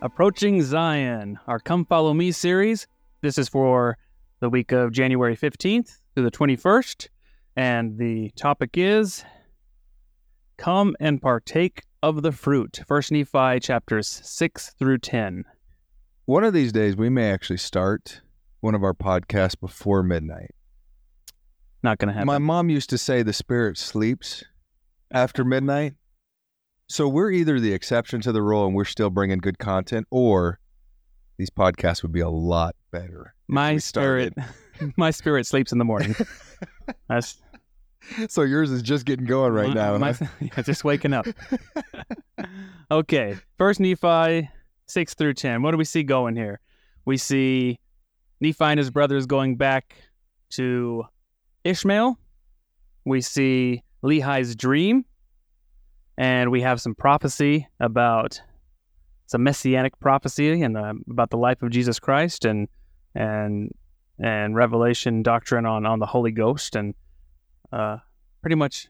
Approaching Zion, our Come Follow Me series. This is for the week of January 15th through the 21st. And the topic is Come and partake of the fruit. First Nephi chapters 6 through 10. One of these days, we may actually start one of our podcasts before midnight. Not going to happen. My mom used to say the spirit sleeps after midnight. So we're either the exception to the rule and we're still bringing good content, or these podcasts would be a lot better. my spirit, my spirit sleeps in the morning. That's so yours is just getting going right my- now. my- huh? yeah, just waking up. okay, First Nephi six through ten. What do we see going here? We see Nephi and his brothers going back to Ishmael. We see Lehi's dream, and we have some prophecy about some messianic prophecy and uh, about the life of Jesus Christ and and and revelation doctrine on on the Holy Ghost and uh, pretty much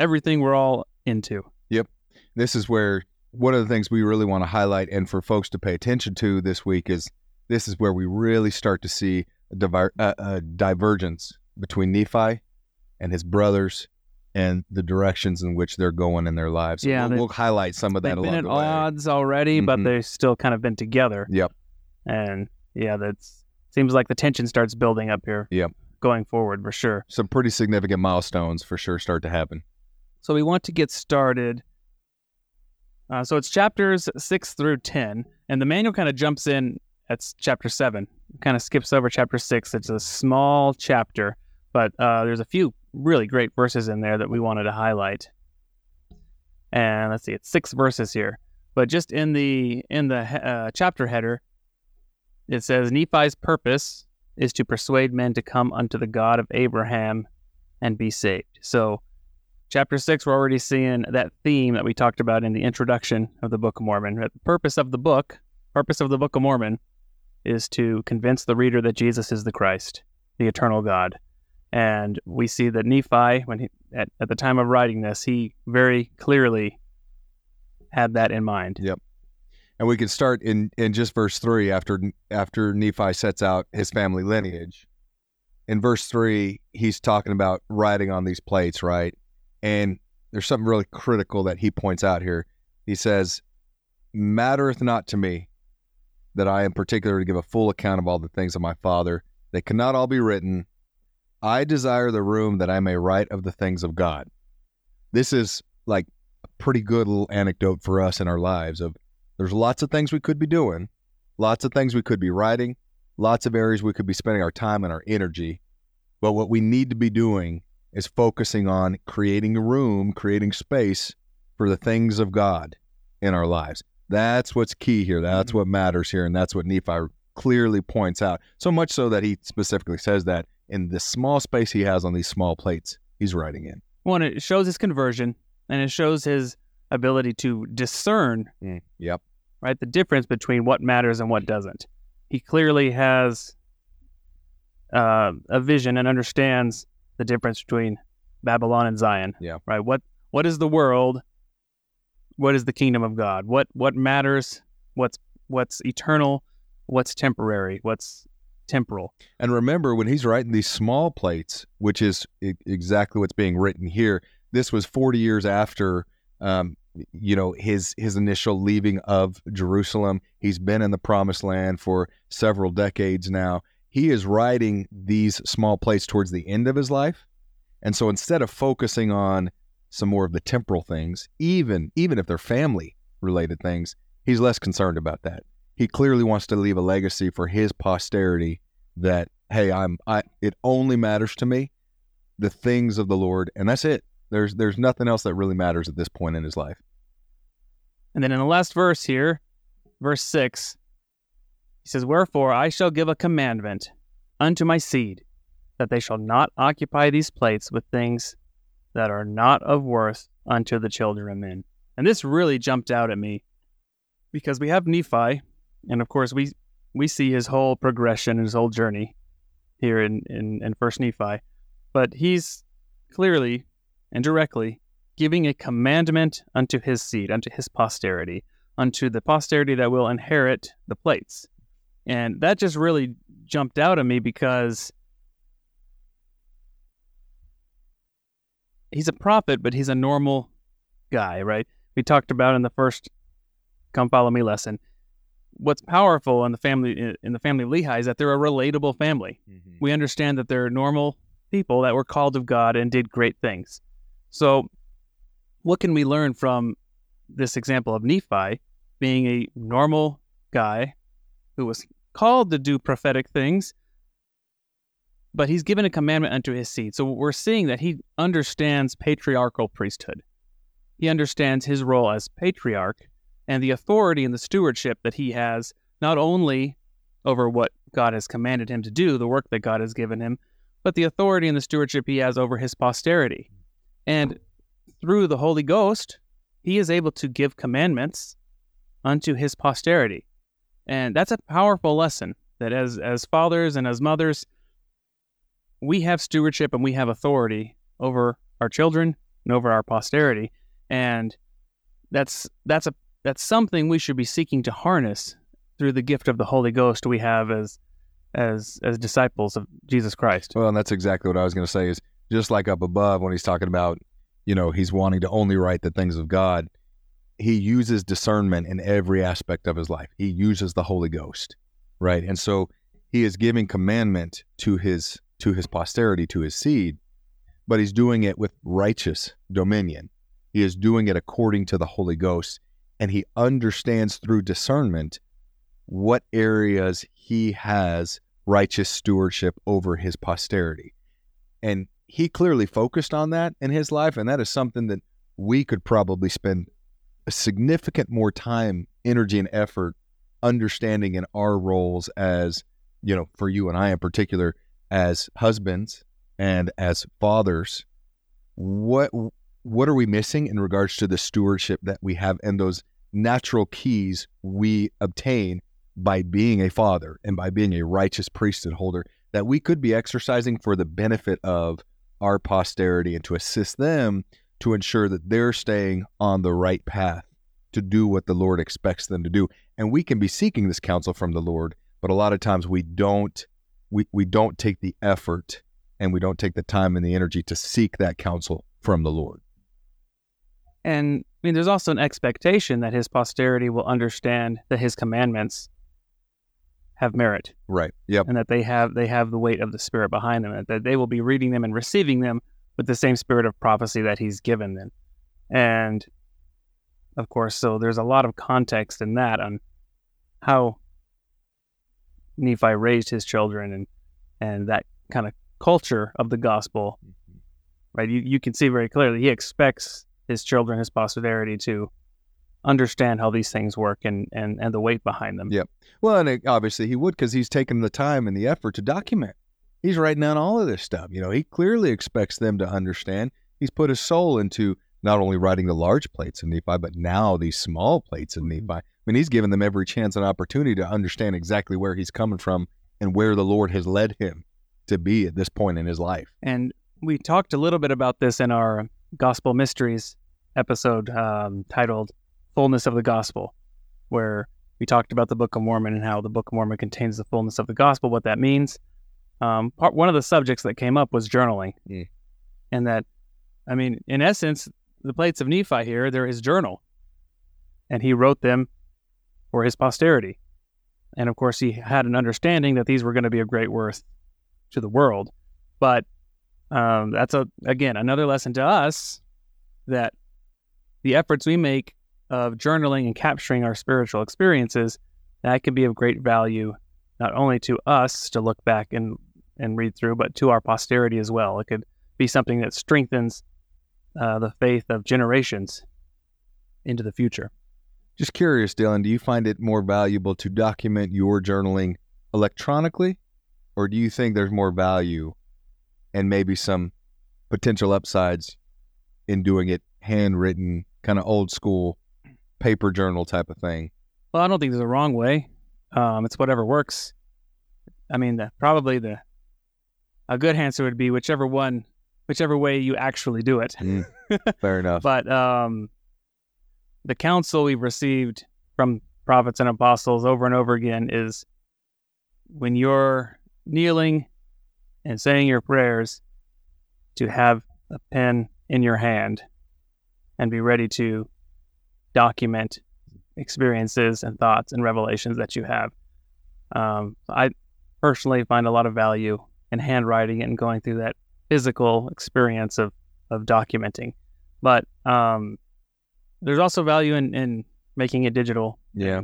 everything we're all into. Yep, this is where one of the things we really want to highlight and for folks to pay attention to this week is this is where we really start to see a, diver- uh, a divergence between Nephi and his brothers and the directions in which they're going in their lives. Yeah, we'll, we'll highlight some of that They've been at the odds already, but Mhm. they've still kind of been together. Yep. And yeah, that seems like the tension starts building up here. Yep. Going forward for sure. Some pretty significant milestones for sure start to happen. So we want to get started. Uh, so it's chapters six through ten, and the manual kind of jumps in at chapter seven. Kind of skips over chapter six. It's a small chapter, but uh, there's a few really great verses in there that we wanted to highlight. And let's see, it's six verses here. But just in the in the uh, chapter header, it says Nephi's purpose is to persuade men to come unto the God of Abraham and be saved. So chapter six, we're already seeing that theme that we talked about in the introduction of the Book of Mormon. The purpose of the book, purpose of the Book of Mormon, is to convince the reader that Jesus is the Christ, the eternal God. And we see that Nephi, when he, at, at the time of writing this, he very clearly had that in mind. Yep. And we can start in, in just verse three after after Nephi sets out his family lineage. In verse three, he's talking about writing on these plates, right? And there's something really critical that he points out here. He says, Mattereth not to me that I am particular to give a full account of all the things of my father. They cannot all be written. I desire the room that I may write of the things of God. This is like a pretty good little anecdote for us in our lives of there's lots of things we could be doing, lots of things we could be writing, lots of areas we could be spending our time and our energy. But what we need to be doing is focusing on creating a room, creating space for the things of God in our lives. That's what's key here. That's Mhm. what matters here. And that's what Nephi clearly points out. So much so that he specifically says that in the small space he has on these small plates, he's writing in. One, it shows his conversion and it shows his ability to discern Yep. right? The difference between what matters and what doesn't. He clearly has uh, a vision and understands the difference between Babylon and Zion. Yeah. Right. What What is the world? What is the kingdom of God? What What matters? What's What's eternal? What's temporary? What's temporal? And remember, when he's writing these small plates, which is e- exactly what's being written here, this was 40 years after, um, you know, his his initial leaving of Jerusalem. He's been in the Promised Land for several decades now. He is writing these small plates towards the end of his life, and so instead of focusing on some more of the temporal things, even even if they're family related things, he's less concerned about that. He clearly wants to leave a legacy for his posterity that hey, I'm I it only matters to me the things of the Lord and that's it. There's there's nothing else that really matters at this point in his life. And then in the last verse here, verse 6, he says, Wherefore I shall give a commandment unto my seed, that they shall not occupy these plates with things that are not of worth unto the children of men. And this really jumped out at me because we have Nephi, and of course we we see his whole progression his whole journey here in, in, in First Nephi. But he's clearly and directly giving a commandment unto his seed, unto his posterity, unto the posterity that will inherit the plates. And that just really jumped out at me because he's a prophet, but he's a normal guy, right? We talked about in the first "Come Follow Me" lesson. What's powerful in the family in the family of Lehi is that they're a relatable family. Mm-hmm. We understand that they're normal people that were called of God and did great things. So, what can we learn from this example of Nephi being a normal guy who was called to do prophetic things, but he's given a commandment unto his seed. So we're seeing that he understands patriarchal priesthood. He understands his role as patriarch and the authority and the stewardship that he has not only over what God has commanded him to do, the work that God has given him, but the authority and the stewardship he has over his posterity. And through the Holy Ghost, he is able to give commandments unto his posterity. And that's a powerful lesson that as as fathers and as mothers, we have stewardship and we have authority over our children and over our posterity. And that's that's a that's something we should be seeking to harness through the gift of the Holy Ghost we have as as as disciples of Jesus Christ. Well, and that's exactly what I was going to say. Is just like up above when he's talking about, you know, he's wanting to only write the things of God. He uses discernment in every aspect of his life. He uses the Holy Ghost, right? And so he is giving commandment to his to his posterity, to his seed, but he's doing it with righteous dominion. He is doing it according to the Holy Ghost, and he understands through discernment what areas he has righteous stewardship over his posterity. And he clearly focused on that in his life. And that is something that we could probably spend a significant more time, energy, and effort understanding in our roles as, you know, for you and I in particular, as husbands and as fathers. What what are we missing in regards to the stewardship that we have and those natural keys we obtain by being a father and by being a righteous priesthood holder that we could be exercising for the benefit of our posterity and to assist them to ensure that they're staying on the right path to do what the Lord expects them to do. And we can be seeking this counsel from the Lord, but a lot of times we don't we, we don't take the effort and we don't take the time and the energy to seek that counsel from the Lord. And I mean, there's also an expectation that his posterity will understand that his commandments have merit. Right. Yep. And that they have they have the weight of the Spirit behind them, and that they will be reading them and receiving them with the same spirit of prophecy that He's given them. And of course, so there's a lot of context in that on how Nephi raised his children and and that kind of culture of the gospel. Mm-hmm. Right. You you can see very clearly he expects his children, his posterity to understand how these things work and and and the weight behind them. Yep. Well, and it, obviously he would because he's taken the time and the effort to document. He's writing down all of this stuff. You know, he clearly expects them to understand. He's put his soul into not only writing the large plates of Nephi, but now these small plates of mm-hmm. Nephi. I mean, he's given them every chance and opportunity to understand exactly where he's coming from and where the Lord has led him to be at this point in his life. And we talked a little bit about this in our Gospel Mysteries episode um, titled Fullness of the Gospel, where we talked about the Book of Mormon and how the Book of Mormon contains the fullness of the gospel, what that means. Um, part, one of the subjects that came up was journaling. Mm. And that, I mean, in essence, the plates of Nephi here, they're his journal. And he wrote them for his posterity. And of course, he had an understanding that these were going to be of great worth to the world. But um, that's, a, again, another lesson to us that the efforts we make of journaling and capturing our spiritual experiences, that can be of great value not only to us to look back and, and read through, but to our posterity as well. It could be something that strengthens uh, the faith of generations into the future. Just curious, Dylan, do you find it more valuable to document your journaling electronically, or do you think there's more value and maybe some potential upsides in doing it handwritten, kind of old school paper journal type of thing? Well, I don't think there's a wrong way. Um, it's whatever works. I mean, the, probably the a good answer would be whichever one, whichever way you actually do it. Mm, fair enough. But um, the counsel we've received from prophets and apostles over and over again is when you're kneeling and saying your prayers to have a pen in your hand and be ready to document experiences and thoughts and revelations that you have. Um, I personally find a lot of value in handwriting and going through that physical experience of, of documenting. But um, there's also value in, in making it digital. Yeah.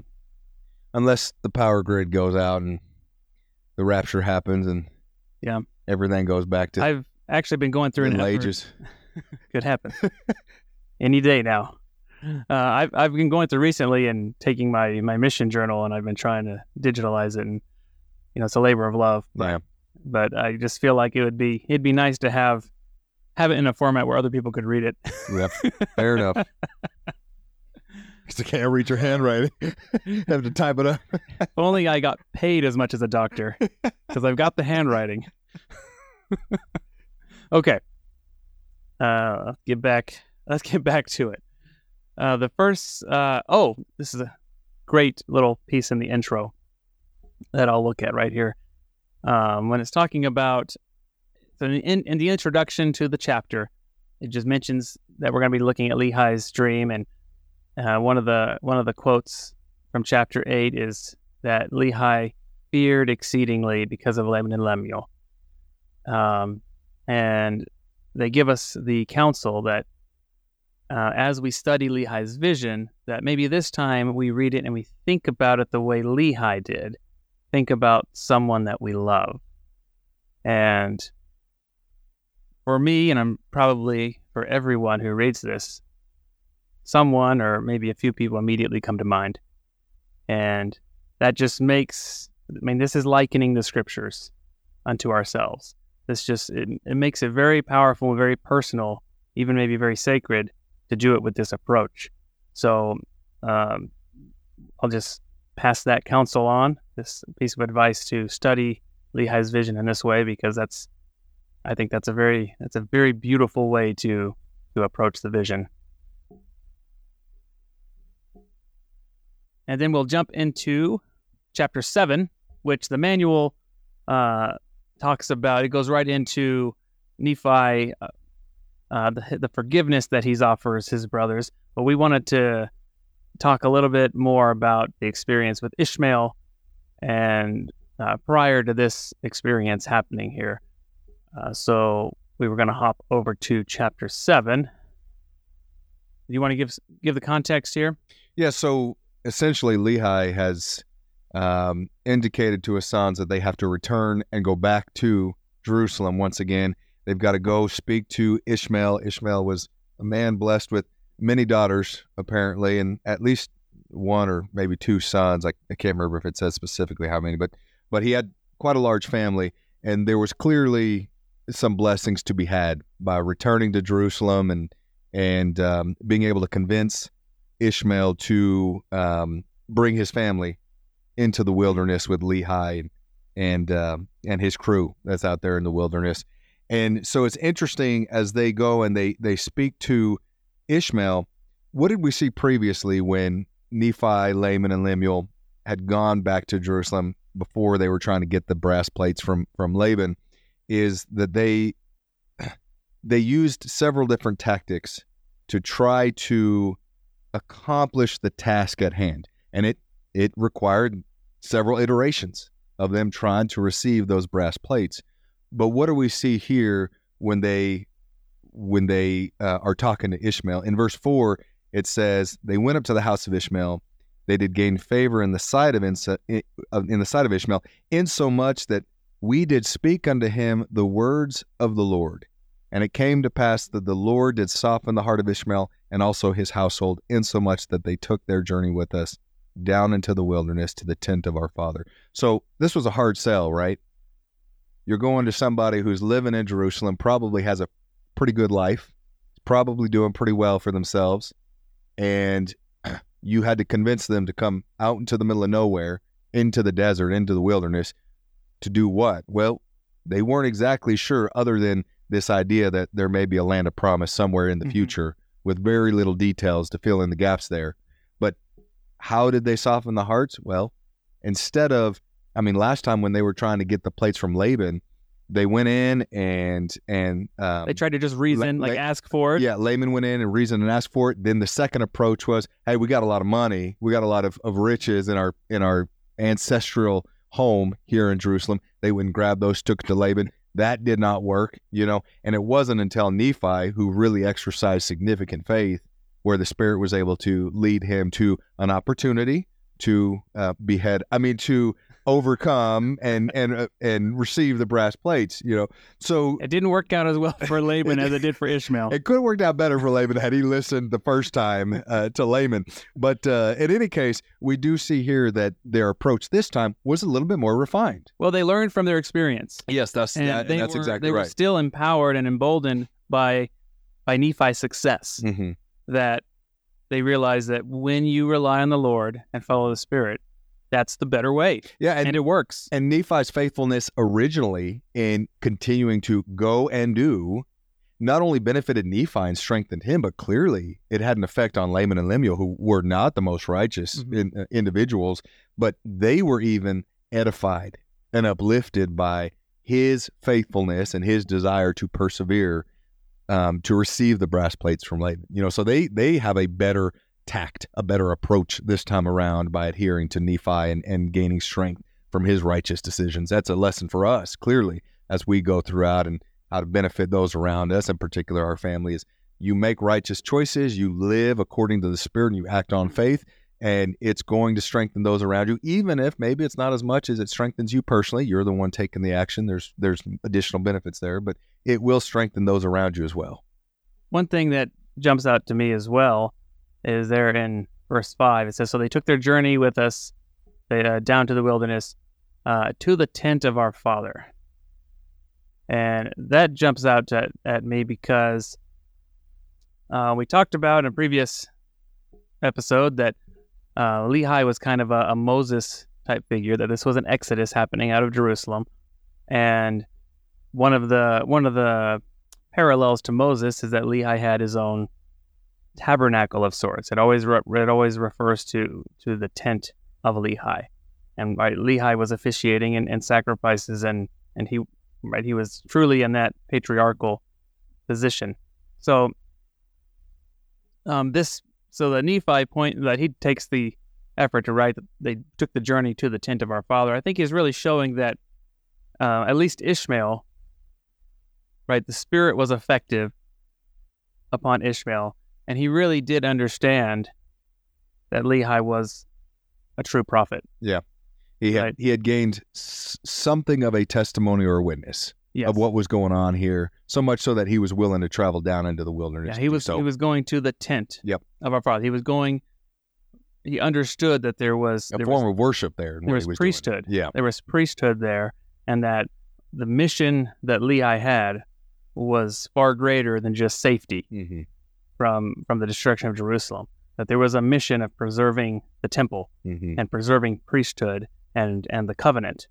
Unless the power grid goes out and the rapture happens and Yeah. everything goes back to I've actually been going through an effort- ages. Could happen any day now. Uh, I've I've been going through recently and taking my my mission journal and I've been trying to digitalize it and you know it's a labor of love. But, Yeah. but I just feel like it would be it'd be nice to have have it in a format where other people could read it. Yep. Fair enough. Because I can't read your handwriting. Have to type it up. if only I got paid as much as a doctor because I've got the handwriting. okay. Uh, get back. Let's get back to it. Uh, the first. Uh, oh, this is a great little piece in the intro that I'll look at right here. Um, when it's talking about so in, in the introduction to the chapter, it just mentions that we're going to be looking at Lehi's dream, and uh, one of the one of the quotes from chapter eight is that Lehi feared exceedingly because of Laman and Lemuel. Um, and they give us the counsel that uh, as we study Lehi's vision, that maybe this time we read it and we think about it the way Lehi did. Think about someone that we love. And for me, and I'm probably for everyone who reads this, someone or maybe a few people immediately come to mind. And that just makes, I mean, this is likening the scriptures unto ourselves. This just, it, it makes it very powerful very personal, even maybe very sacred to do it with this approach. So um, I'll just pass that counsel on, this piece of advice to study Lehi's vision in this way, because that's, I think that's a very, that's a very beautiful way to, to approach the vision. And then we'll jump into chapter seven, which the manual uh, talks about. It goes right into Nephi, uh, uh, the, the forgiveness that he's offers his brothers. But we wanted to talk a little bit more about the experience with Ishmael and uh, prior to this experience happening here. Uh, so we were going to hop over to chapter seven. Do you want to give give the context here? Yeah, so essentially Lehi has um, indicated to his sons that they have to return and go back to Jerusalem once again. They've got to go speak to Ishmael. Ishmael was a man blessed with many daughters, apparently, and at least one or maybe two sons. I, I can't remember if it says specifically how many, but but he had quite a large family, and there was clearly some blessings to be had by returning to Jerusalem and and um, being able to convince Ishmael to um, bring his family into the wilderness with Lehi and and, um and his crew that's out there in the wilderness. And so it's interesting as they go and they they speak to Ishmael. What did we see previously when Nephi, Laman, and Lemuel had gone back to Jerusalem before they were trying to get the brass plates from from Laban? Is that they they used several different tactics to try to accomplish the task at hand, and it it required several iterations of them trying to receive those brass plates. But what do we see here when they when they uh, are talking to Ishmael in verse four? It says they went up to the house of Ishmael. They did gain favor in the sight of Insa- in the sight of Ishmael, insomuch that we did speak unto him the words of the Lord. And it came to pass that the Lord did soften the heart of Ishmael and also his household, insomuch that they took their journey with us down into the wilderness to the tent of our father. So this was a hard sell, right? You're going to somebody who's living in Jerusalem, probably has a pretty good life, probably doing pretty well for themselves, and you had to convince them to come out into the middle of nowhere, into the desert, into the wilderness, to do what? Well, they weren't exactly sure, other than this idea that there may be a land of promise somewhere in the Mhm. future with very little details to fill in the gaps there. But how did they soften the hearts? Well, instead of, I mean, last time when they were trying to get the plates from Laban, they went in and and um, They tried to just reason, La- like La- ask for it. yeah, Laman went in and reasoned and asked for it. Then the second approach was, hey, we got a lot of money, we got a lot of, of riches in our in our ancestral home here in Jerusalem. They went and grabbed those, took it to Laban. That did not work, you know. And it wasn't until Nephi, who really exercised significant faith, where the Spirit was able to lead him to an opportunity to uh, behead. I mean, to overcome and and uh, and receive the brass plates, you know. So It didn't work out as well for Laban as it did for Ishmael. it could have worked out better for Laban had he listened the first time uh, to Laman. But uh, in any case, we do see here that their approach this time was a little bit more refined. Well, they learned from their experience. Yes, that's and they that's were, exactly they were right. still empowered and emboldened by by Nephi's success. hmm That they realized that when you rely on the Lord and follow the Spirit, that's the better way, Yeah, and, and, it works. and Nephi's faithfulness originally in continuing to go and do not only benefited Nephi and strengthened him, but clearly it had an effect on Laman and Lemuel, who were not the most righteous Mhm. in, uh, individuals, but they were even edified and uplifted by his faithfulness and his desire to persevere um, to receive the brass plates from Laban. You know, so they they have a better tact, a better approach this time around by adhering to Nephi and, and gaining strength from his righteous decisions. That's a lesson for us, clearly, as we go throughout and how to benefit those around us, in particular our family, is you make righteous choices, you live according to the Spirit, and you act on faith, and it's going to strengthen those around you, even if maybe it's not as much as it strengthens you personally. You're the one taking the action. There's there's additional benefits there, but it will strengthen those around you as well. One thing that jumps out to me as well is there in verse 5. It says, So they took their journey with us they, uh, down to the wilderness uh, to the tent of our father. And that jumps out at, at me because uh, we talked about in a previous episode that uh, Lehi was kind of a, a Moses type figure, that this was an exodus happening out of Jerusalem. And one of the one of the parallels to Moses is that Lehi had his own tabernacle of sorts. It always re- it always refers to to the tent of Lehi, and right, Lehi was officiating and, and sacrifices, and and he right he was truly in that patriarchal position. So um, this so the Nephi point that he takes the effort to write that they took the journey to the tent of our father. I think he's really showing that uh, at least Ishmael right? The spirit was effective upon Ishmael, and he really did understand that Lehi was a true prophet. Yeah. He had Right. he had gained s- something of a testimony or a witness Yes. of what was going on here, so much so that he was willing to travel down into the wilderness. yeah, he was so. he was going to the tent Yep. of our father. He was going. He understood that there was a there form was, of worship there. there was was doing. priesthood. Yeah, there was priesthood there, and that the mission that Lehi had was far greater than just safety. hmm from from the destruction of Jerusalem. That there was a mission of preserving the temple hmm and preserving priesthood and and the covenant,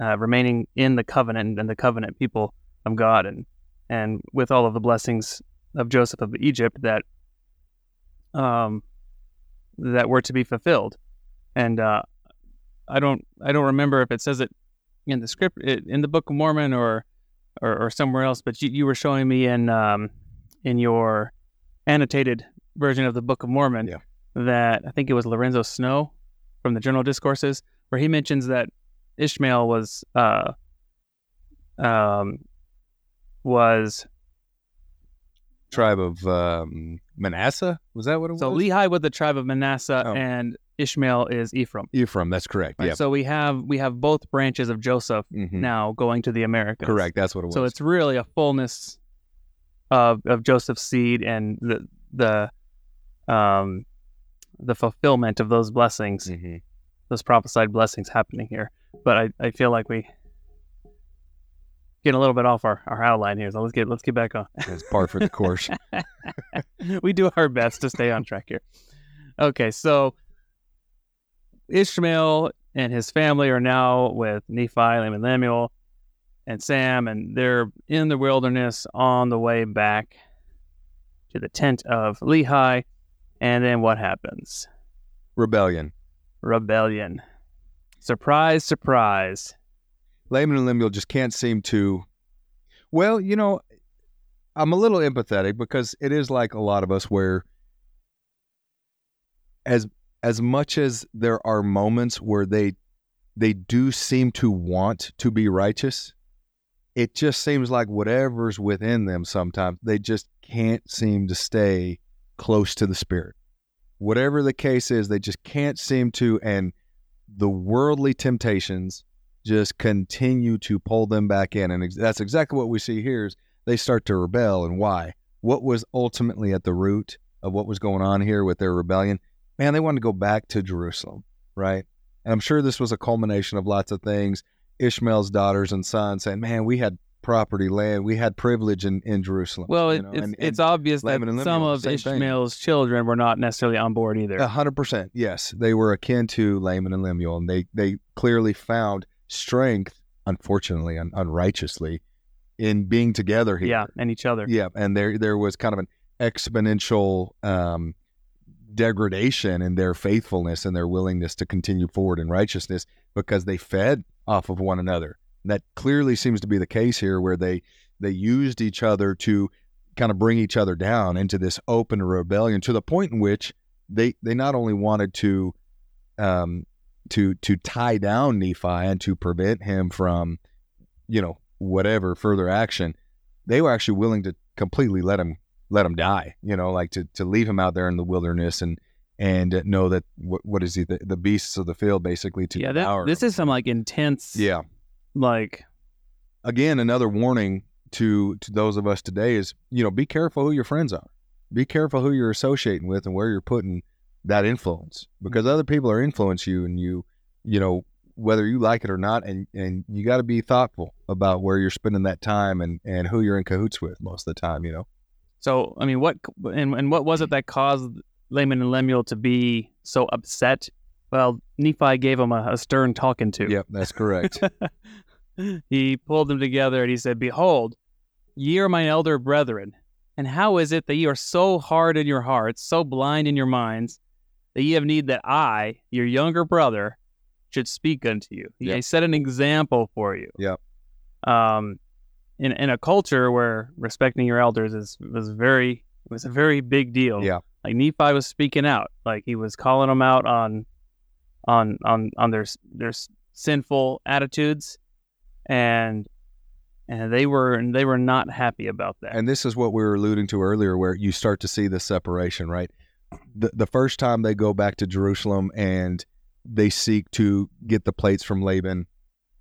uh, remaining in the covenant and the covenant people of God, and and with all of the blessings of Joseph of Egypt that um that were to be fulfilled. And uh, I don't I don't remember if it says it in the script it, in the Book of Mormon or or, or somewhere else, but you, you were showing me in um, in your annotated version of the Book of Mormon Yeah. that I think it was Lorenzo Snow from the Journal Discourses, where he mentions that Ishmael was uh, um, was tribe of um, Manasseh. Was that what it so was? So Lehi was the tribe of Manasseh, Oh. and Ishmael is Ephraim. Ephraim. That's correct. Right? Yeah. So we have we have both branches of Joseph Mhm. now going to the Americas. Correct. That's what it was. So it's really a fullness of of Joseph's seed and the the um the fulfillment of those blessings, Mhm. those prophesied blessings happening here. But I, I feel like we get a little bit off our, our outline here. So let's get let's get back on. It's par for the course. we do our best to stay on track here. Okay, so Ishmael and his family are now with Nephi, Lam, and Lemuel, and Sam, and they're in the wilderness on the way back to the tent of Lehi. And then what happens? Rebellion. Rebellion. Surprise, surprise. Laman and Lemuel just can't seem to. Well, you know, I'm a little empathetic because it is like a lot of us where, as as much as there are moments where they they do seem to want to be righteous, it just seems like whatever's within them sometimes they just can't seem to stay close to the spirit. Whatever the case is, they just can't seem to, and the worldly temptations just continue to pull them back in. And ex- that's exactly what we see here is they start to rebel. And why? What was ultimately at the root of what was going on here with their rebellion? Man, they wanted to go back to Jerusalem, right? And I'm sure this was a culmination of lots of things. Ishmael's daughters and sons saying, man, we had property, land, we had privilege in, in Jerusalem. Well, you know, it's, and- it's and obvious that and some of same thing. Ishmael's children were not necessarily on board either. A hundred percent. Yes, they were akin to Laman and Lemuel, and they they clearly found strength, unfortunately, un- unrighteously, in being together here. yeah, and each other. yeah, and there there was kind of an exponential um, degradation in their faithfulness and their willingness to continue forward in righteousness because they fed off of one another. And that clearly seems to be the case here, where they they used each other to kind of bring each other down into this open rebellion to the point in which they they not only wanted to um to to tie down Nephi and to prevent him from you know whatever further action they were actually willing to completely let him let him die you know like to to leave him out there in the wilderness and and know that what what is he the, the beasts of the field basically to yeah, that, this is some like intense, yeah. like again another warning to to those of us today is you know be careful who your friends are. Be careful who you're associating with and where you're putting that influence because other people are influence you and you you know whether you like it or not and and you got to be thoughtful about where you're spending that time and and who you're in cahoots with most of the time you know? So, I mean, what and, and what was it that caused Laman and Lemuel to be so upset? Well, Nephi gave them a, a stern talking to. yep that's correct he pulled them together and he said, Behold, ye are my elder brethren. And how is it that ye are so hard in your hearts, so blind in your minds, that ye have need that I, your younger brother, should speak unto you? He Yep. set an example for you. Yep. Um, in in a culture where respecting your elders is was very was a very big deal. Yeah. Like Nephi was speaking out, like he was calling them out on on on on their their sinful attitudes, and and they were they were not happy about that. And this is what we were alluding to earlier, where you start to see the separation, right? The, the first time they go back to Jerusalem and they seek to get the plates from Laban,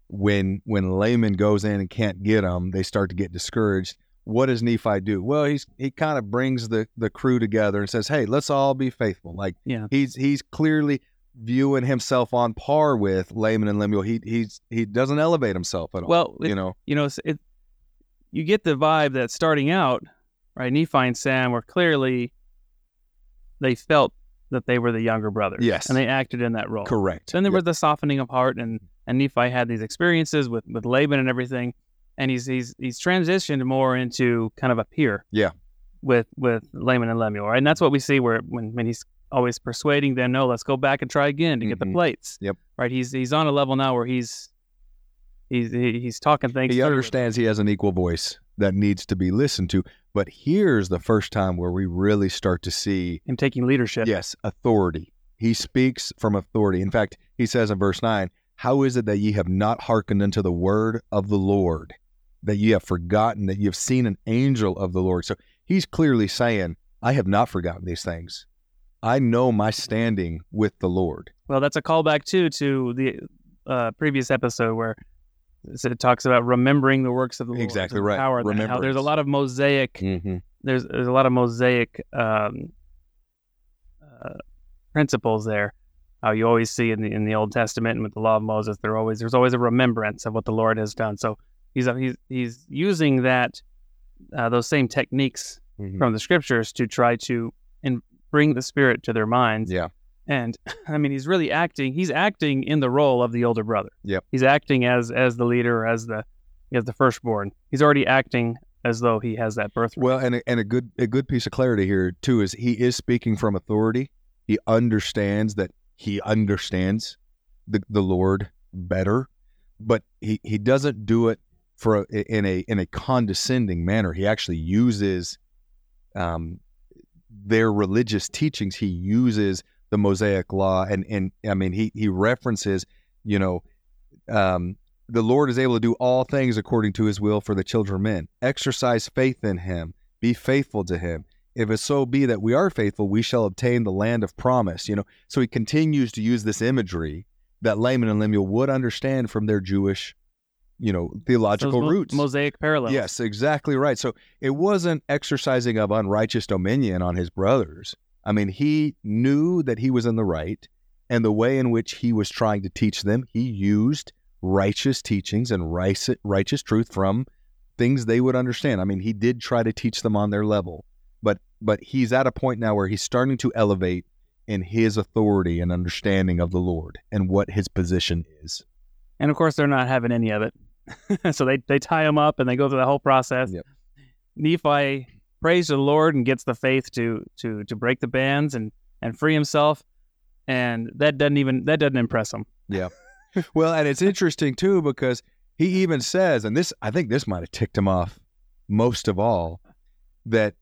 when when Laman goes in and can't get them, they start to get discouraged. What does Nephi do? Well, he's he kind of brings the the crew together and says, "Hey, let's all be faithful." Like Yeah. he's he's clearly viewing himself on par with Laman and Lemuel. He he's he doesn't elevate himself at all. well, it- you know, you know, it, you get the vibe that starting out, right? Nephi and Sam were clearly they felt that they were the younger brothers. Yes. and they acted in that role. correct. Then there Yep. was the softening of heart, and and Nephi had these experiences with with Laban and everything, and he's he's he's transitioned more into kind of a peer. Yeah. With with Laman and Lemuel, right? and that's what we see where when when he's always persuading them, no, let's go back and try again to get the Mhm. plates. Yep. Right. He's he's on a level now where he's he's he's talking things. he understands he has an equal voice that needs to be listened to. But here's the first time where we really start to see, him taking leadership. yes, authority. He speaks from authority. In fact, he says in verse 9, How is it that ye have not hearkened unto the word of the Lord, that ye have forgotten that ye have seen an angel of the Lord? So he's clearly saying, I have not forgotten these things. I know my standing with the Lord. Well, that's a callback too to the uh, previous episode where it talks about remembering the works of the Lord. Exactly the right. Power. How there's a lot of mosaic. Mm-hmm. There's there's a lot of mosaic um, uh, principles there. How you always see in the in the Old Testament and with the Law of Moses, there always there's always a remembrance of what the Lord has done. So he's he's he's using that uh, those same techniques Mm-hmm. from the scriptures to try to in, bring the spirit to their minds. Yeah. And I mean, he's really acting. He's acting in the role of the older brother. Yep. He's acting as as the leader, as the as the firstborn. He's already acting as though he has that birthright. Well, and a, and a good a good piece of clarity here too is he is speaking from authority. He understands that he understands the the Lord better, but he he doesn't do it for a, in a in a condescending manner. He actually uses um, their religious teachings. He uses the Mosaic law, and and I mean he he references, you know, um, the Lord is able to do all things according to His will for the children of men. Exercise faith in Him. Be faithful to Him. If it so be that we are faithful, we shall obtain the land of promise. You know, so he continues to use this imagery that Laman and Lemuel would understand from their Jewish, you know, theological mo- roots. Mosaic parallels. Yes, exactly right. So it wasn't exercising of unrighteous dominion on his brothers. I mean, he knew that he was in the right, and the way in which he was trying to teach them, he used righteous teachings and righteous, righteous truth from things they would understand. I mean, he did try to teach them on their level, but but he's at a point now where he's starting to elevate in his authority and understanding of the Lord and what his position is. And of course, they're not having any of it. so they, they tie him up and they go through the whole process. Yep. Nephi prays to the Lord and gets the faith to to to break the bands and and free himself. And that doesn't even that doesn't impress him. Yeah. Well, and it's interesting too because he even says, and this I think this might have ticked him off most of all, that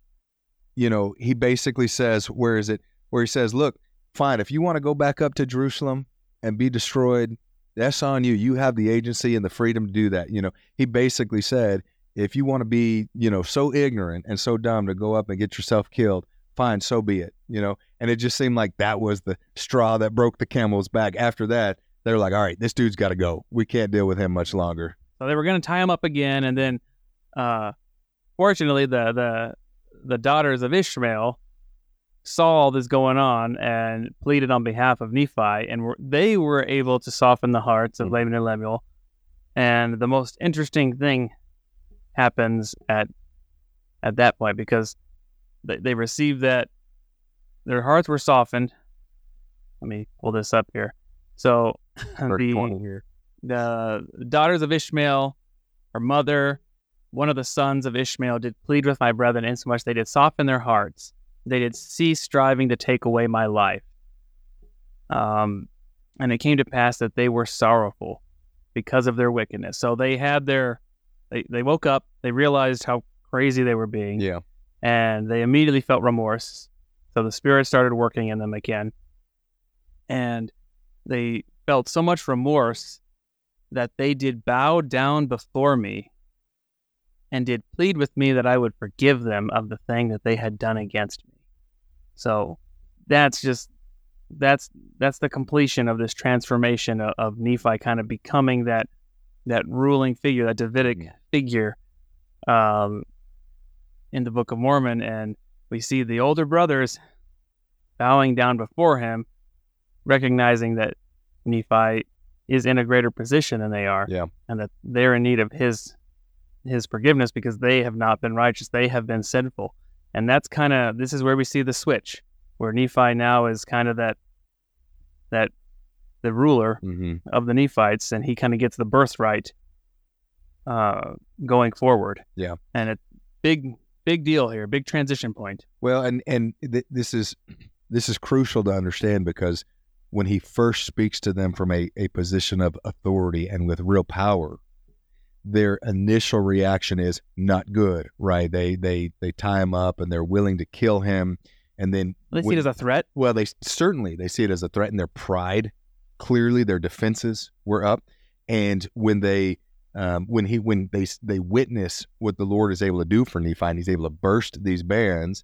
you know he basically says, where is it? Where he says, "Look, fine, if you want to go back up to Jerusalem and be destroyed, that's on you. You have the agency and the freedom to do that." You know, he basically said, if you want to be, you know, so ignorant and so dumb to go up and get yourself killed, fine, so be it. You know, and it just seemed like that was the straw that broke the camel's back. After that, they're like, all right, this dude's got to go. We can't deal with him much longer. So they were going to tie him up again, and then, uh, fortunately, the the the daughters of Ishmael saw all this going on and pleaded on behalf of Nephi, and were, they were able to soften the hearts of Mhm. Laman and Lemuel. And the most interesting thing happens at at that point because they, they received that their hearts were softened. Let me pull this up here. So the here. the daughters of Ishmael, her mother, one of the sons of Ishmael, did plead with my brethren, insomuch they did soften their hearts. They did cease striving to take away my life. Um, and it came to pass that they were sorrowful because of their wickedness. So they had their, they, they woke up, they realized how crazy they were being, Yeah. and they immediately felt remorse. So the Spirit started working in them again. And they felt so much remorse that they did bow down before me and did plead with me that I would forgive them of the thing that they had done against me. So that's just that's that's the completion of this transformation of, of Nephi kind of becoming that that ruling figure, that Davidic figure um, in the Book of Mormon, and we see the older brothers bowing down before him, recognizing that Nephi is in a greater position than they are, Yeah. and that they're in need of his his forgiveness because they have not been righteous, they have been sinful, and that's kind of this is where we see the switch, where Nephi now is kind of that that the ruler hmm of the Nephites, and he kind of gets the birthright uh, going forward. Yeah. and it big big deal here, big transition point. Well, and and th- this is this is crucial to understand because when he first speaks to them from a, a position of authority and with real power, their initial reaction is not good, right? They they they tie him up and they're willing to kill him, and then They see when- it as a threat. well, they certainly they see it as a threat, and their pride, clearly their defenses were up, and when they um, when he when they they witness what the Lord is able to do for Nephi, and he's able to burst these bands,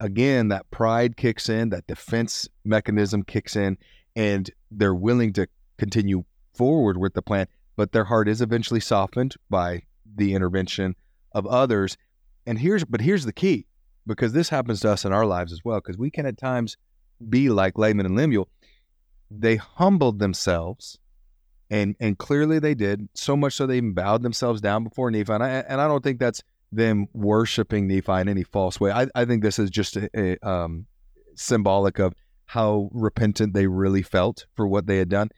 again that pride kicks in, that defense mechanism kicks in, and they're willing to continue forward with the plan, but their heart is eventually softened by the intervention of others. And here's but here's the key, because this happens to us in our lives as well, because we can at times be like Laman and Lemuel. They humbled themselves, and and clearly they did so much so they even bowed themselves down before Nephi. And I and I don't think that's them worshiping Nephi in any false way. I, I think this is just a, a, um, symbolic of how repentant they really felt for what they had done.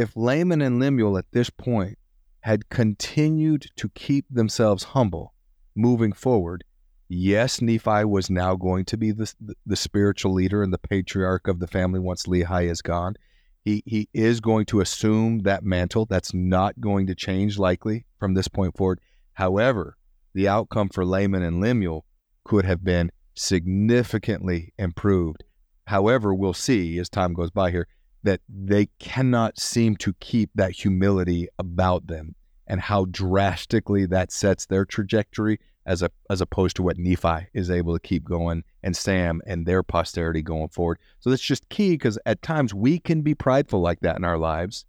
If Laman and Lemuel at this point had continued to keep themselves humble, moving forward, Yes, Nephi was now going to be the, the, spiritual leader and the patriarch of the family once Lehi is gone. He, he is going to assume that mantle. That's not going to change likely from this point forward. However, the outcome for Laman and Lemuel could have been significantly improved. However, we'll see as time goes by here that they cannot seem to keep that humility about them and how drastically that sets their trajectory as a as opposed to what Nephi is able to keep going and Sam and their posterity going forward. So that's just key because at times we can be prideful like that in our lives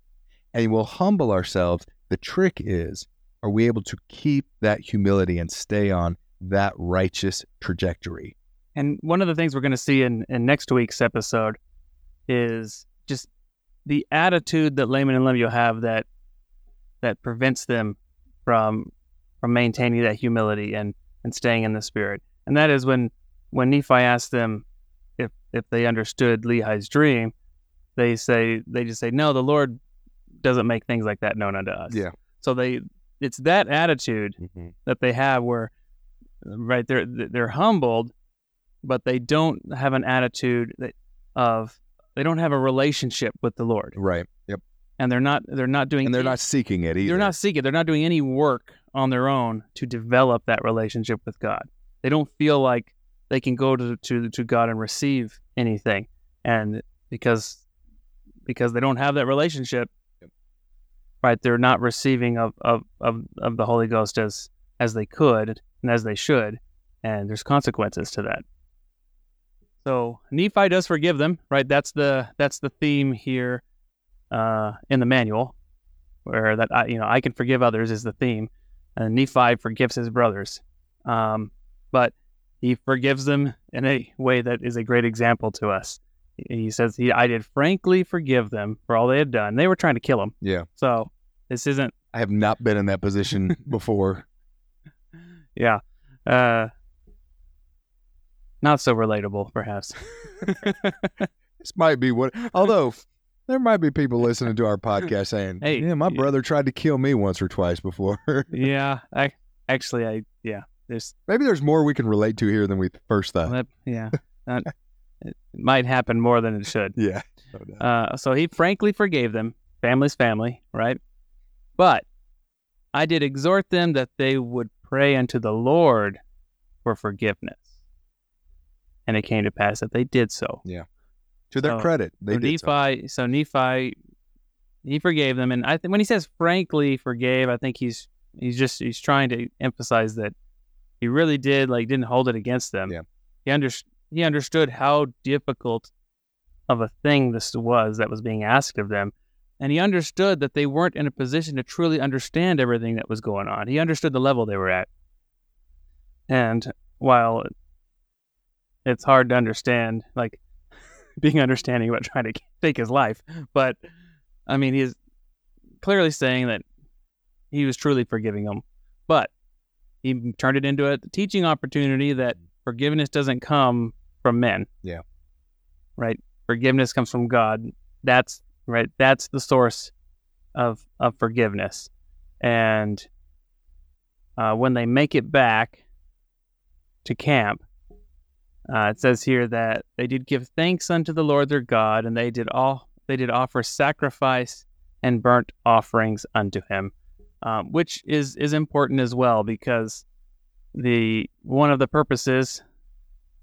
and we'll humble ourselves. The trick is are we able to keep that humility and stay on that righteous trajectory? And one of the things we're going to see in, in next week's episode is just the attitude that Laman and Lemuel have that that prevents them from from maintaining that humility and and staying in the spirit. And that is when when Nephi asked them if if they understood Lehi's dream, they say they just say no, the Lord doesn't make things like that known unto us. Yeah. So they it's that attitude Mm-hmm. that they have where right they're they're humbled but they don't have an attitude that, of they don't have a relationship with the Lord Right. Yep. and they're not they're not doing And they're any- not seeking it either. they're not seeking they're not doing any work on their own to develop that relationship with God they don't feel like they can go to to, to God and receive anything and because because they don't have that relationship right they're not receiving of, of of of the Holy Ghost as as they could and as they should and there's consequences to that so Nephi does forgive them right that's the that's the theme here uh in the manual where that I, you know I can forgive others is the theme, and Nephi forgives his brothers, um, but he forgives them in a way that is a great example to us. He says, "He I did frankly forgive them for all they had done. They were trying to kill him, Yeah. so this isn't I have not been in that position before. yeah, uh, not so relatable perhaps." This might be what, although there might be people listening to our podcast saying, Hey, yeah, my yeah. brother tried to kill me once or twice before. yeah, I actually I yeah there's Maybe there's more we can relate to here than we first thought. that yeah that, it might happen more than it should. Yeah. no. Uh, so he frankly forgave them. Family's family, right? But I did exhort them that they would pray unto the Lord for forgiveness. And it came to pass that they did so. Yeah. To their so- credit, they so did so. Nephi, so Nephi, he forgave them, and I think when he says frankly forgave, I think he's he's just he's trying to emphasize that he really did like didn't hold it against them. Yeah. He under, he understood how difficult of a thing this was that was being asked of them, and he understood that they weren't in a position to truly understand everything that was going on. He understood the level they were at, and while it's hard to understand, like being understanding about trying to take his life. But I mean, he's clearly saying that he was truly forgiving him, But he turned it into a teaching opportunity that forgiveness doesn't come from men. Yeah. Right? Forgiveness comes from God. That's right. That's the source of of forgiveness. And uh, when they make it back to camp, uh, it says here that they did give thanks unto the Lord their God, and they did all they did offer sacrifice and burnt offerings unto Him, um, which is is important as well because the one of the purposes,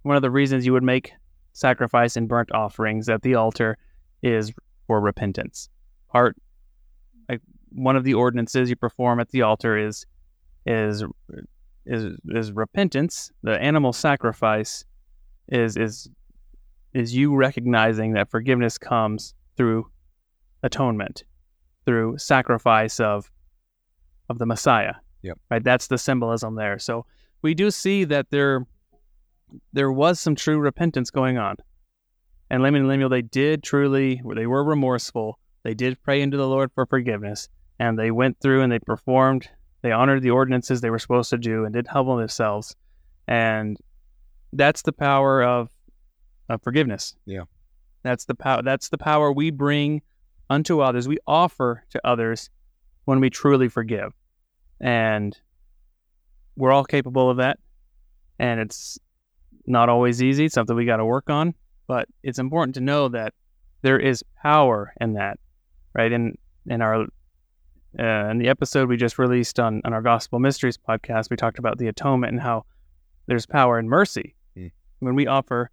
one of the reasons you would make sacrifice and burnt offerings at the altar is for repentance. Part like one of the ordinances you perform at the altar is is is is repentance. The animal sacrifice is is is you recognizing that forgiveness comes through atonement, through sacrifice of of the Messiah. Yep. Right. That's the symbolism there. So we do see that there there was some true repentance going on. And Laman and Lemuel, they did truly, they were remorseful. They did pray into the Lord for forgiveness, and they went through and they performed, they honored the ordinances they were supposed to do, and did humble themselves. And that's the power of, of forgiveness. Yeah. That's the power. That's the power we bring unto others. We offer to others when we truly forgive, and we're all capable of that. and it's not always easy. It's something we got to work on, but it's important to know that there is power in that, right? In in our uh, in the episode we just released on on our Gospel Mysteries podcast, we talked about the atonement and how there's power in mercy. When we offer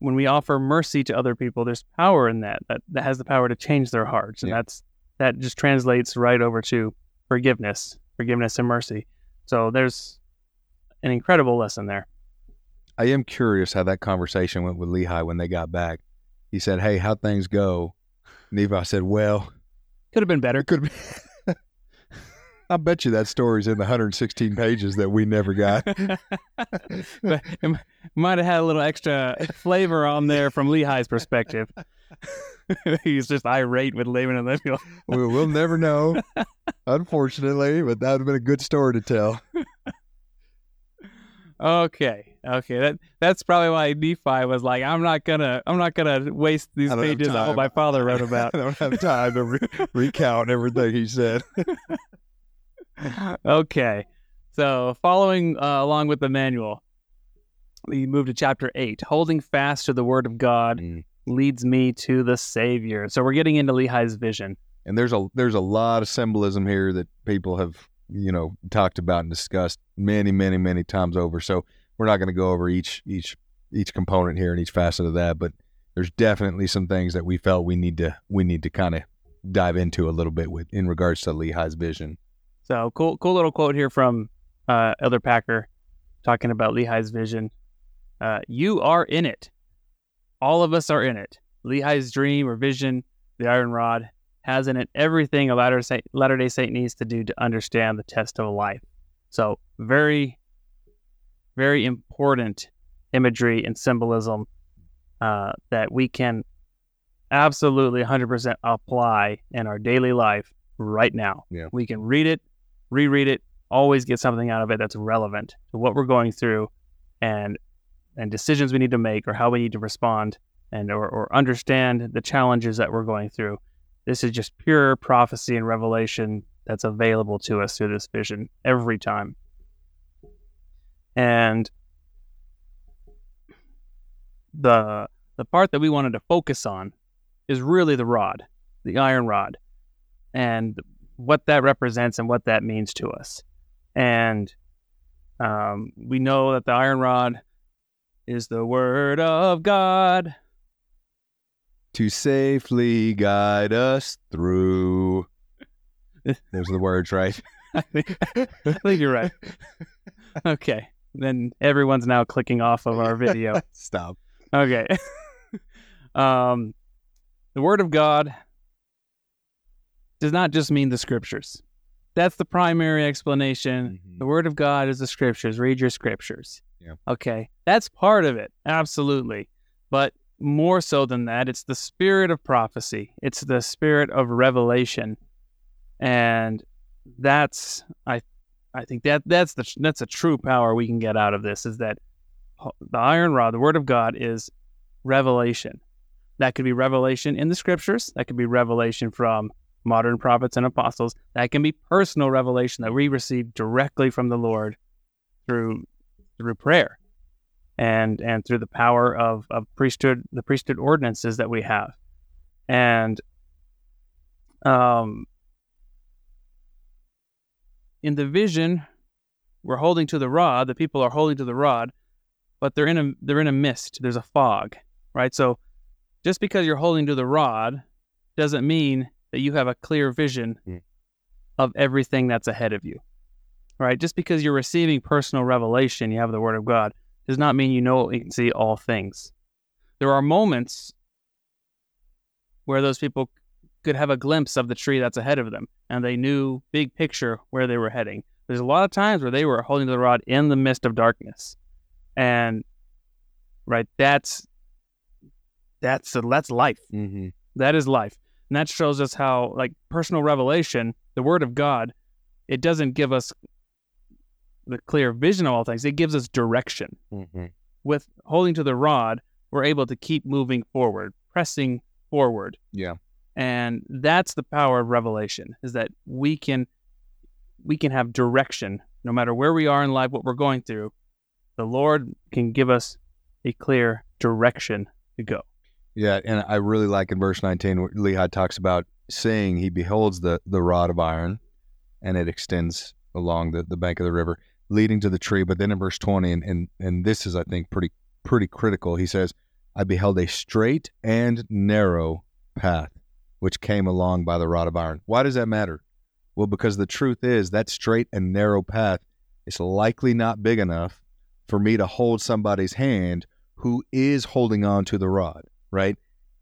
when we offer mercy to other people. There's power in that that that has the power to change their hearts, and Yeah. that's that just translates right over to forgiveness, forgiveness and mercy. So there's an incredible lesson there. I am curious how that conversation went with Lehi when they got back. He said, "Hey, how things go?" Levi said, "Well, Could have been better. could be." I bet you that story's in the 116 pages that we never got. but it might have had a little extra flavor on there from Lehi's perspective. He's just irate with Laman and Lemuel. we, we'll never know, unfortunately, but that would have been a good story to tell. Okay, okay, that that's probably why Nephi was like, I'm not gonna, I'm not gonna waste these I don't have pages that time. my father wrote about. I don't have time to re- recount everything he said. okay, so following uh, along with the manual, we move to chapter eight. Holding fast to the word of God Mm. leads me to the Savior. So we're getting into Lehi's vision. And there's a there's a lot of symbolism here that people have you know talked about and discussed many many many times over. So we're not going to go over each each each component here and each facet of that, but there's definitely some things that we felt we need to we need to kind of dive into a little bit with in regards to Lehi's vision. So cool, cool little quote here from uh, Elder Packer, talking about Lehi's vision. Uh, you are in it. All of us are in it. Lehi's dream or vision, the iron rod, has in it everything a Latter Latter Day Saint needs to do to understand the test of a life. So very, very important imagery and symbolism uh, that we can absolutely 100% apply in our daily life right now. Yeah. We can read it, reread it, always get something out of it that's relevant to what we're going through and and decisions we need to make or how we need to respond and or, or understand the challenges that we're going through. This is just pure prophecy and revelation that's available to us through this vision every time. And the the part that we wanted to focus on is really the rod, the iron rod, and what that represents and what that means to us. And um, we know that the iron rod is the word of God. To safely guide us through. Those are the words, right? I think, I think you're right. Okay. Then everyone's now clicking off of our video. Stop. Okay. um, the Word of God does not just mean the Scriptures. That's the primary explanation. Mhm. The Word of God is the Scriptures. Read your Scriptures. Yeah. Okay. That's part of it. Absolutely. But more so than that, it's the spirit of prophecy, it's the spirit of revelation. And that's, I, I think that that's the that's a true power we can get out of this is that the iron rod, the word of God, is revelation. That could be revelation in the scriptures. That could be revelation from modern prophets and apostles. That can be personal revelation that we receive directly from the Lord through through prayer and and through the power of, of priesthood, the priesthood ordinances that we have. And um in the vision, we're holding to the rod, the people are holding to the rod, but they're in a they're in a mist. There's a fog, right? So just because you're holding to the rod doesn't mean that you have a clear vision Mm. of everything that's ahead of you. Right? Just because you're receiving personal revelation, you have the word of God, does not mean you know you can see all things. There are moments where those people could have a glimpse of the tree that's ahead of them and they knew big picture where they were heading. There's a lot of times where they were holding the rod in the midst of darkness. And right, that's that's that's life. Mm-hmm. That is life. And that shows us how like personal revelation, the word of God, it doesn't give us the clear vision of all things. It gives us direction. Mm-hmm. With holding to the rod, we're able to keep moving forward, pressing forward Yeah. and that's the power of revelation is that we can we can have direction no matter where we are in life what we're going through the Lord can give us a clear direction to go. Yeah, and I really like in verse 19 where Lehi talks about seeing he beholds the the rod of iron and it extends along the, the bank of the river leading to the tree. But then in verse 20 and, and and this is I think pretty pretty critical he says I beheld a straight and narrow path which came along by the rod of iron. Why does that matter? Well because the truth is that straight and narrow path is likely not big enough for me to hold somebody's hand who is holding on to the rod right?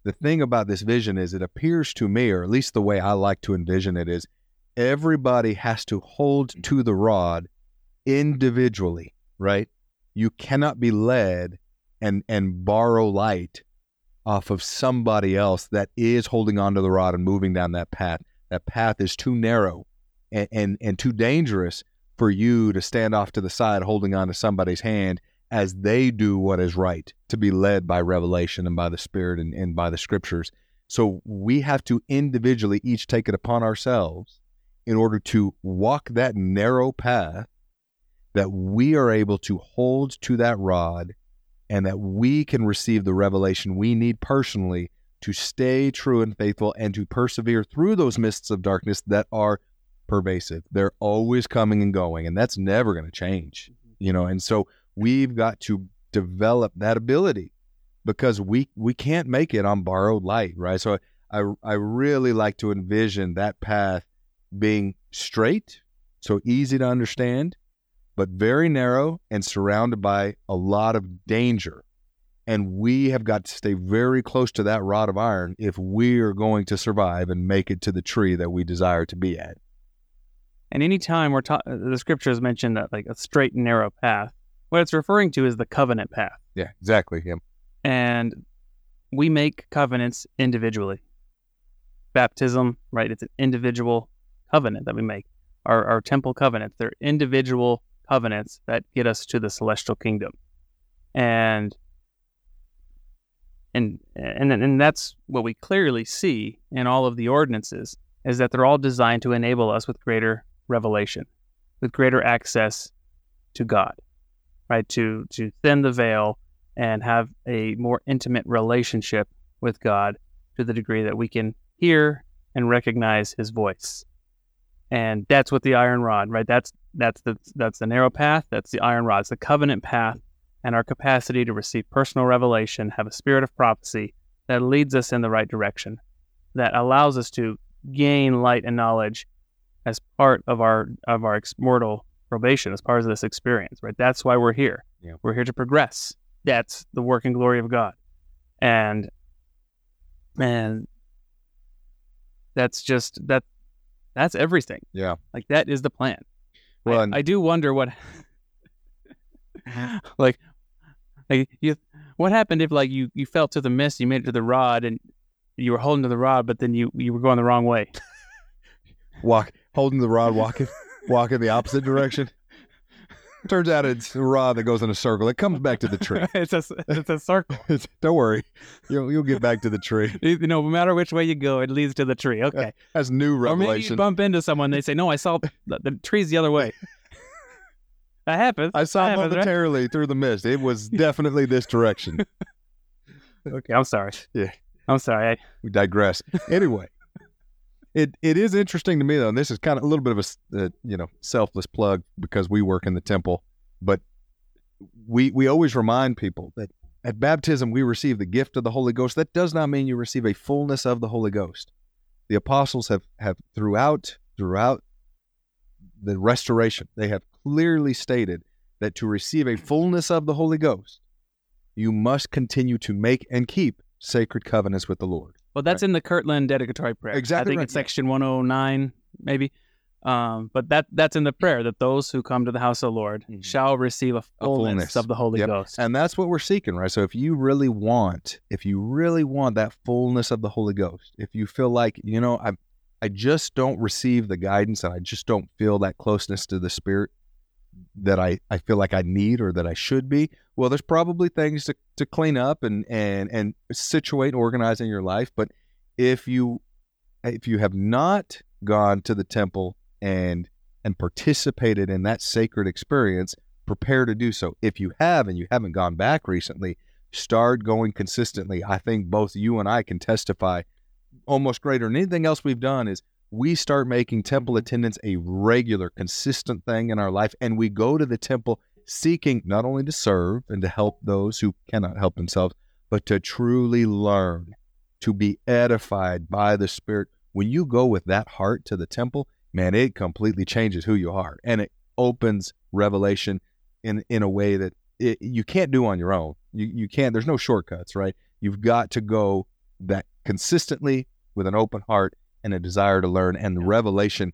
The thing about this vision is it appears to me, or at least the way I like to envision it, is everybody has to hold mm-hmm. to the rod individually, right? You cannot be led and and borrow light off of somebody else that is holding onto the rod and moving down that path. That path is too narrow and, and, and too dangerous for you to stand off to the side holding on to somebody's hand as they do what is right, to be led by revelation and by the Spirit and, and by the scriptures. So we have to individually each take it upon ourselves in order to walk that narrow path that we are able to hold to that rod and that we can receive the revelation we need personally to stay true and faithful and to persevere through those mists of darkness that are pervasive. They're always coming and going, and that's never going to change, mm-hmm. you know. And so we've got to develop that ability because we we can't make it on borrowed light, right? So I I really like to envision that path being straight, so easy to understand, but very narrow and surrounded by a lot of danger. And we have got to stay very close to that rod of iron if we are going to survive and make it to the tree that we desire to be at. And anytime we're taught, the scriptures mention that like a straight and narrow path, what it's referring to is the covenant path. Yeah, exactly. Yeah. And we make covenants individually. Baptism, right? It's an individual covenant that we make. Our, our temple covenants, they're individual covenants that get us to the celestial kingdom. And and and and that's what we clearly see in all of the ordinances is that they're all designed to enable us with greater revelation, with greater access to God right? To to thin the veil and have a more intimate relationship with God to the degree that we can hear and recognize His voice. And that's what the iron rod, right? That's that's the that's the narrow path. That's the iron rod. It's the covenant path, and our capacity to receive personal revelation, have a spirit of prophecy that leads us in the right direction, that allows us to gain light and knowledge as part of our of our mortal probation as part of this experience, right? That's why we're here. Yeah. We're here to progress. That's the work and glory of God. And and that's just that that's everything. Yeah. Like that is the plan. Well, I, and- I do wonder what mm-hmm. like like you what happened if like you you fell to the mist, you made it to the rod and you were holding to the rod, but then you you were going the wrong way. Walk holding the rod, walking walking the opposite direction. Turns out it's a rod that goes in a circle. It comes back to the tree. it's a it's a circle. It's- Don't worry, you'll you'll get back to the tree. You know, no matter which way you go, it leads to the tree. Okay. That's new revelation. Or maybe you bump into someone, they say, "No, I saw the, the tree's the other way." that happens. I saw happens, right? momentarily through the mist. It was definitely this direction. Okay, I'm sorry. Yeah. I'm sorry. I, we digress. Anyway, it it is interesting to me though, and this is kind of a little bit of a uh, you know selfless plug because we work in the temple, but we we always remind people that at baptism we receive the gift of the Holy Ghost. That does not mean you receive a fullness of the Holy Ghost. The apostles have have throughout throughout the restoration they have clearly stated that to receive a fullness of the Holy Ghost, you must continue to make and keep sacred covenants with the Lord. Well, that's in the Kirtland dedicatory prayer. Exactly I think right, it's section 109, maybe. Um, but that that's in the prayer that those who come to the house of the Lord Mhm. shall receive a fullness, fullness. of the Holy Yep. Ghost. And that's what we're seeking, right? So if you really want, if you really want that fullness of the Holy Ghost, if you feel like, you know, I I just don't receive the guidance and I just don't feel that closeness to the Spirit that I, I feel like I need or that I should be, well, there's probably things to, to clean up and, and and situate, organize in your life. But if you if you have not gone to the temple and and participated in that sacred experience, prepare to do so. If you have and you haven't gone back recently, start going consistently. I think both you and I can testify almost greater than anything else we've done is we start making temple attendance a regular, consistent thing in our life. And we go to the temple seeking not only to serve and to help those who cannot help themselves, but to truly learn, to be edified by the Spirit. When you go with that heart to the temple, man, it completely changes who you are. And it opens revelation in, in a way that it, you can't do on your own. You, you can't, there's no shortcuts, right? You've got to go that consistently with an open heart and a desire to learn, and the revelation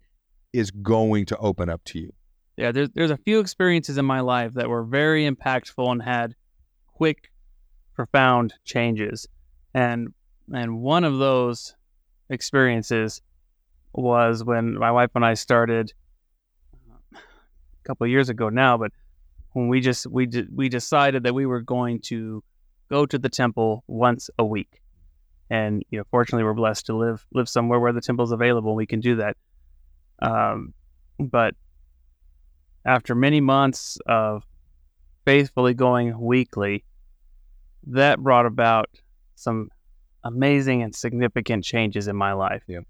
is going to open up to you. Yeah, there's there's a few experiences in my life that were very impactful and had quick, profound changes, and and one of those experiences was when my wife and I started uh, a couple years ago now, but when we just we we decided that we were going to go to the temple once a week and you know fortunately we're blessed to live live somewhere where the temple is available we can do that um, but after many months of faithfully going weekly that brought about some amazing and significant changes in my life yeah.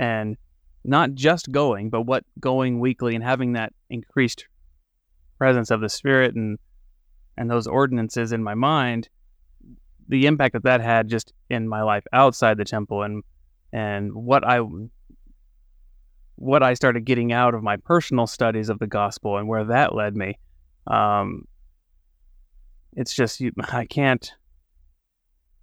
and not just going but what going weekly and having that increased presence of the spirit and and those ordinances in my mind the impact that that had just in my life outside the temple and and what I what I started getting out of my personal studies of the gospel and where that led me. Um, it's just you, I can't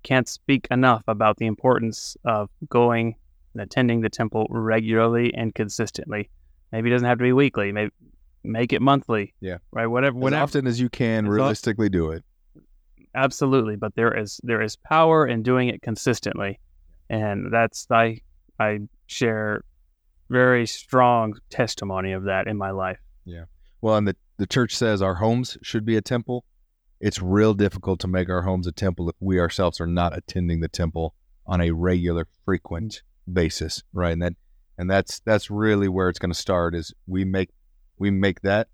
can't speak enough about the importance of going and attending the temple regularly and consistently. Maybe it doesn't have to be weekly. Maybe make it monthly. Yeah. Right. Whatever. As whenever, often as you can, realistically, do it absolutely but there is there is power in doing it consistently. And that's i i share very strong testimony of that in my life. Yeah. Well and the, the church says our homes should be a temple. It's real difficult to make our homes a temple if we ourselves are not attending the temple on a regular frequent basis right? And that and that's that's really where it's going to start is we make we make that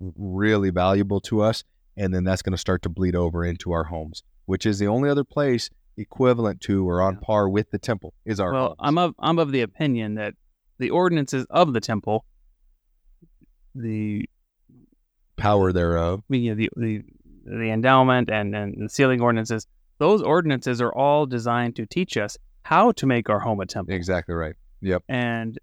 really valuable to us and then that's going to start to bleed over into our homes, which is the only other place equivalent to or on par with the temple is our well, homes. I'm of I'm of the opinion that the ordinances of the temple, the power thereof, you know, the the the endowment and and the sealing ordinances, those ordinances are all designed to teach us how to make our home a temple. Exactly right. Yep. And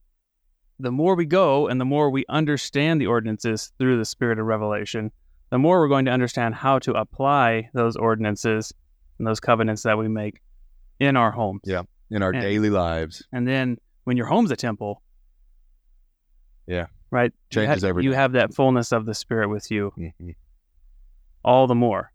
the more we go and the more we understand the ordinances through the spirit of revelation, the more we're going to understand how to apply those ordinances and those covenants that we make in our homes. Yeah, in our and, daily lives. And then when your home's a temple, yeah, right, changes you everything. You have that fullness of the Spirit with you, mm-hmm. all the more.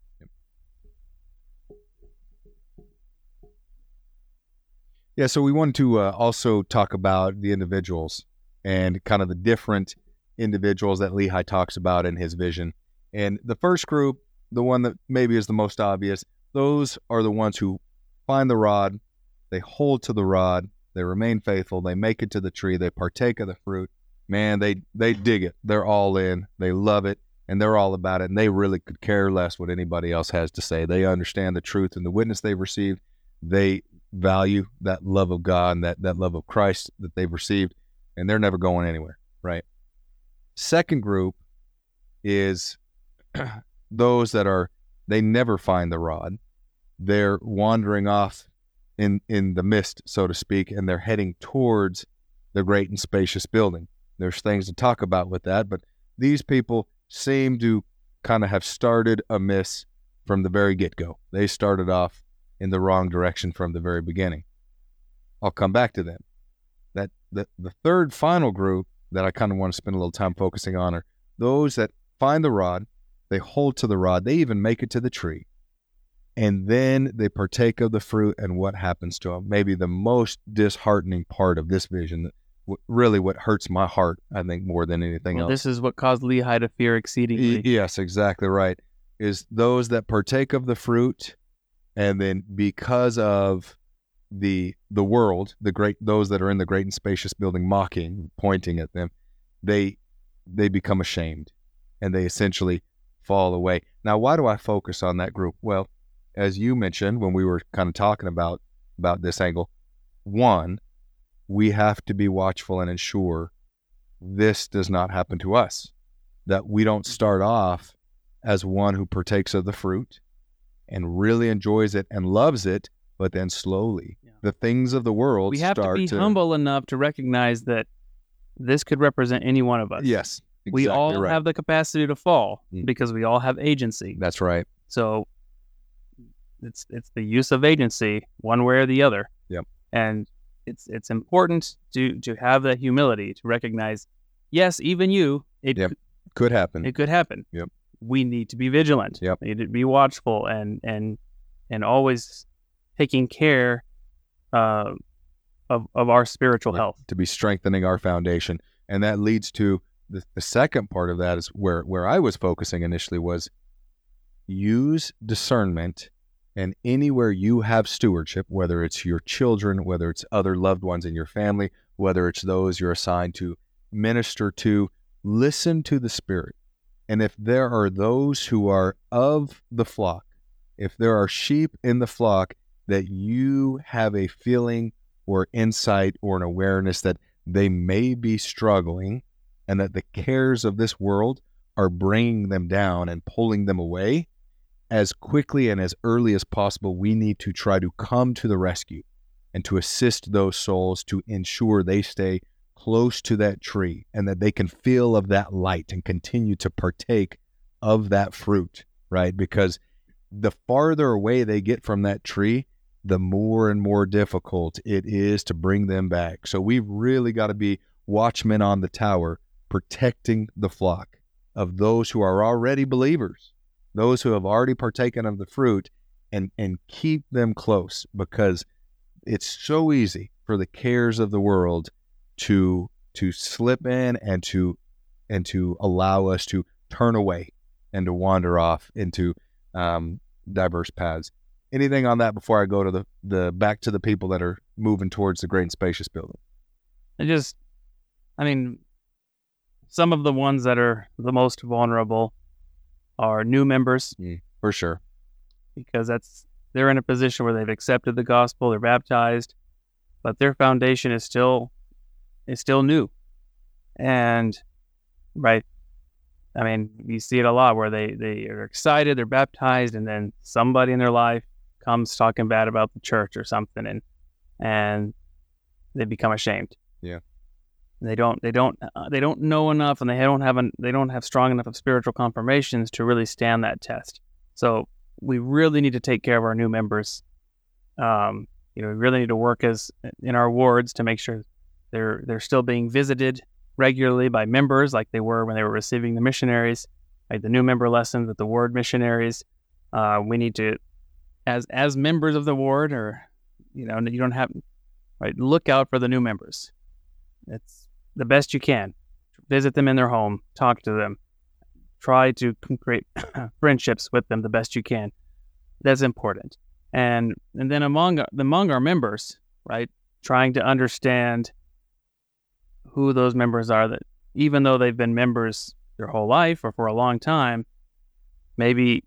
Yeah, so we wanted to uh, also talk about the individuals and kind of the different individuals that Lehi talks about in his vision. And the first group, the one that maybe is the most obvious, those are the ones who find the rod, they hold to the rod, they remain faithful, they make it to the tree, they partake of the fruit. Man, they they dig it. They're all in. They love it and they're all about it and they really could care less what anybody else has to say. They understand the truth and the witness they've received. They value that love of God and that, that love of Christ that they've received and they're never going anywhere, right? Second group is those that are they never find the rod. They're wandering off in in the mist, so to speak, and they're heading towards the great and spacious building. There's things to talk about with that, but these people seem to kind of have started amiss from the very get go. They started off in the wrong direction from the very beginning. I'll come back to them. That the, the third final group that I kind of want to spend a little time focusing on are those that find the rod, they hold to the rod. They even make it to the tree. And then they partake of the fruit and what happens to them. Maybe the most disheartening part of this vision, really what hurts my heart, I think, more than anything well, else. This is what caused Lehi to fear exceedingly. Yes, exactly right. Is those that partake of the fruit and then because of the the world, the great those that are in the great and spacious building mocking, pointing at them, they they become ashamed and they essentially fall away. Now, why do I focus on that group? Well, as you mentioned when we were kind of talking about about this angle, one, we have to be watchful and ensure this does not happen to us. That we don't Mm-hmm. start off as one who partakes of the fruit and really enjoys it and loves it, but then slowly Yeah. the things of the world We have to be humble enough to recognize that this could represent any one of us. Yes, we exactly all right. have the capacity to fall Mm. because we all have agency. That's right. So it's it's the use of agency one way or the other. Yep. And it's it's important to to have that humility to recognize, yes, even you, it Yep. could- Could happen. it could happen. Yep. We need to be vigilant. Yep. We need to be watchful and and and always taking care uh, of of our spiritual Yep. health. to be strengthening our foundation. And that leads to the, the second part of that is where, where I was focusing initially was use discernment and anywhere you have stewardship, whether it's your children, whether it's other loved ones in your family, whether it's those you're assigned to minister to, listen to the Spirit. And if there are those who are of the flock, if there are sheep in the flock that you have a feeling or insight or an awareness that they may be struggling and that the cares of this world are bringing them down and pulling them away, as quickly and as early as possible, we need to try to come to the rescue and to assist those souls to ensure they stay close to that tree and that they can feel of that light and continue to partake of that fruit, right? Because the farther away they get from that tree, the more and more difficult it is to bring them back. So we've really got to be watchmen on the tower, protecting the flock of those who are already believers, those who have already partaken of the fruit, and, and keep them close because it's so easy for the cares of the world to to slip in and to and to allow us to turn away and to wander off into um, diverse paths anything on that before I go to the, the back to the people that are moving towards the great and spacious building? And just, I mean, some of the ones that are the most vulnerable are new members mm, For sure. because that's they're in a position where they've accepted the gospel, they're baptized, but their foundation is still is still new. And right, I mean, you see it a lot where they they are excited, they're baptized, and then somebody in their life comes talking bad about the church or something, and and they become ashamed. Yeah. They don't. They don't. Uh, they don't know enough, and they don't have. An, they don't have strong enough of spiritual confirmations to really stand that test. So we really need to take care of our new members. Um, you know, we really need to work as in our wards to make sure they're they're still being visited regularly by members, like they were when they were receiving the missionaries, like the new member lessons with the ward missionaries. Uh, we need to, as as members of the ward, or you know, you don't have right. Look out for the new members. It's the best you can. Visit them in their home. Talk to them. Try to create friendships with them the best you can. That's important. And and then among among our members, right, trying to understand who those members are that even though they've been members their whole life or for a long time, maybe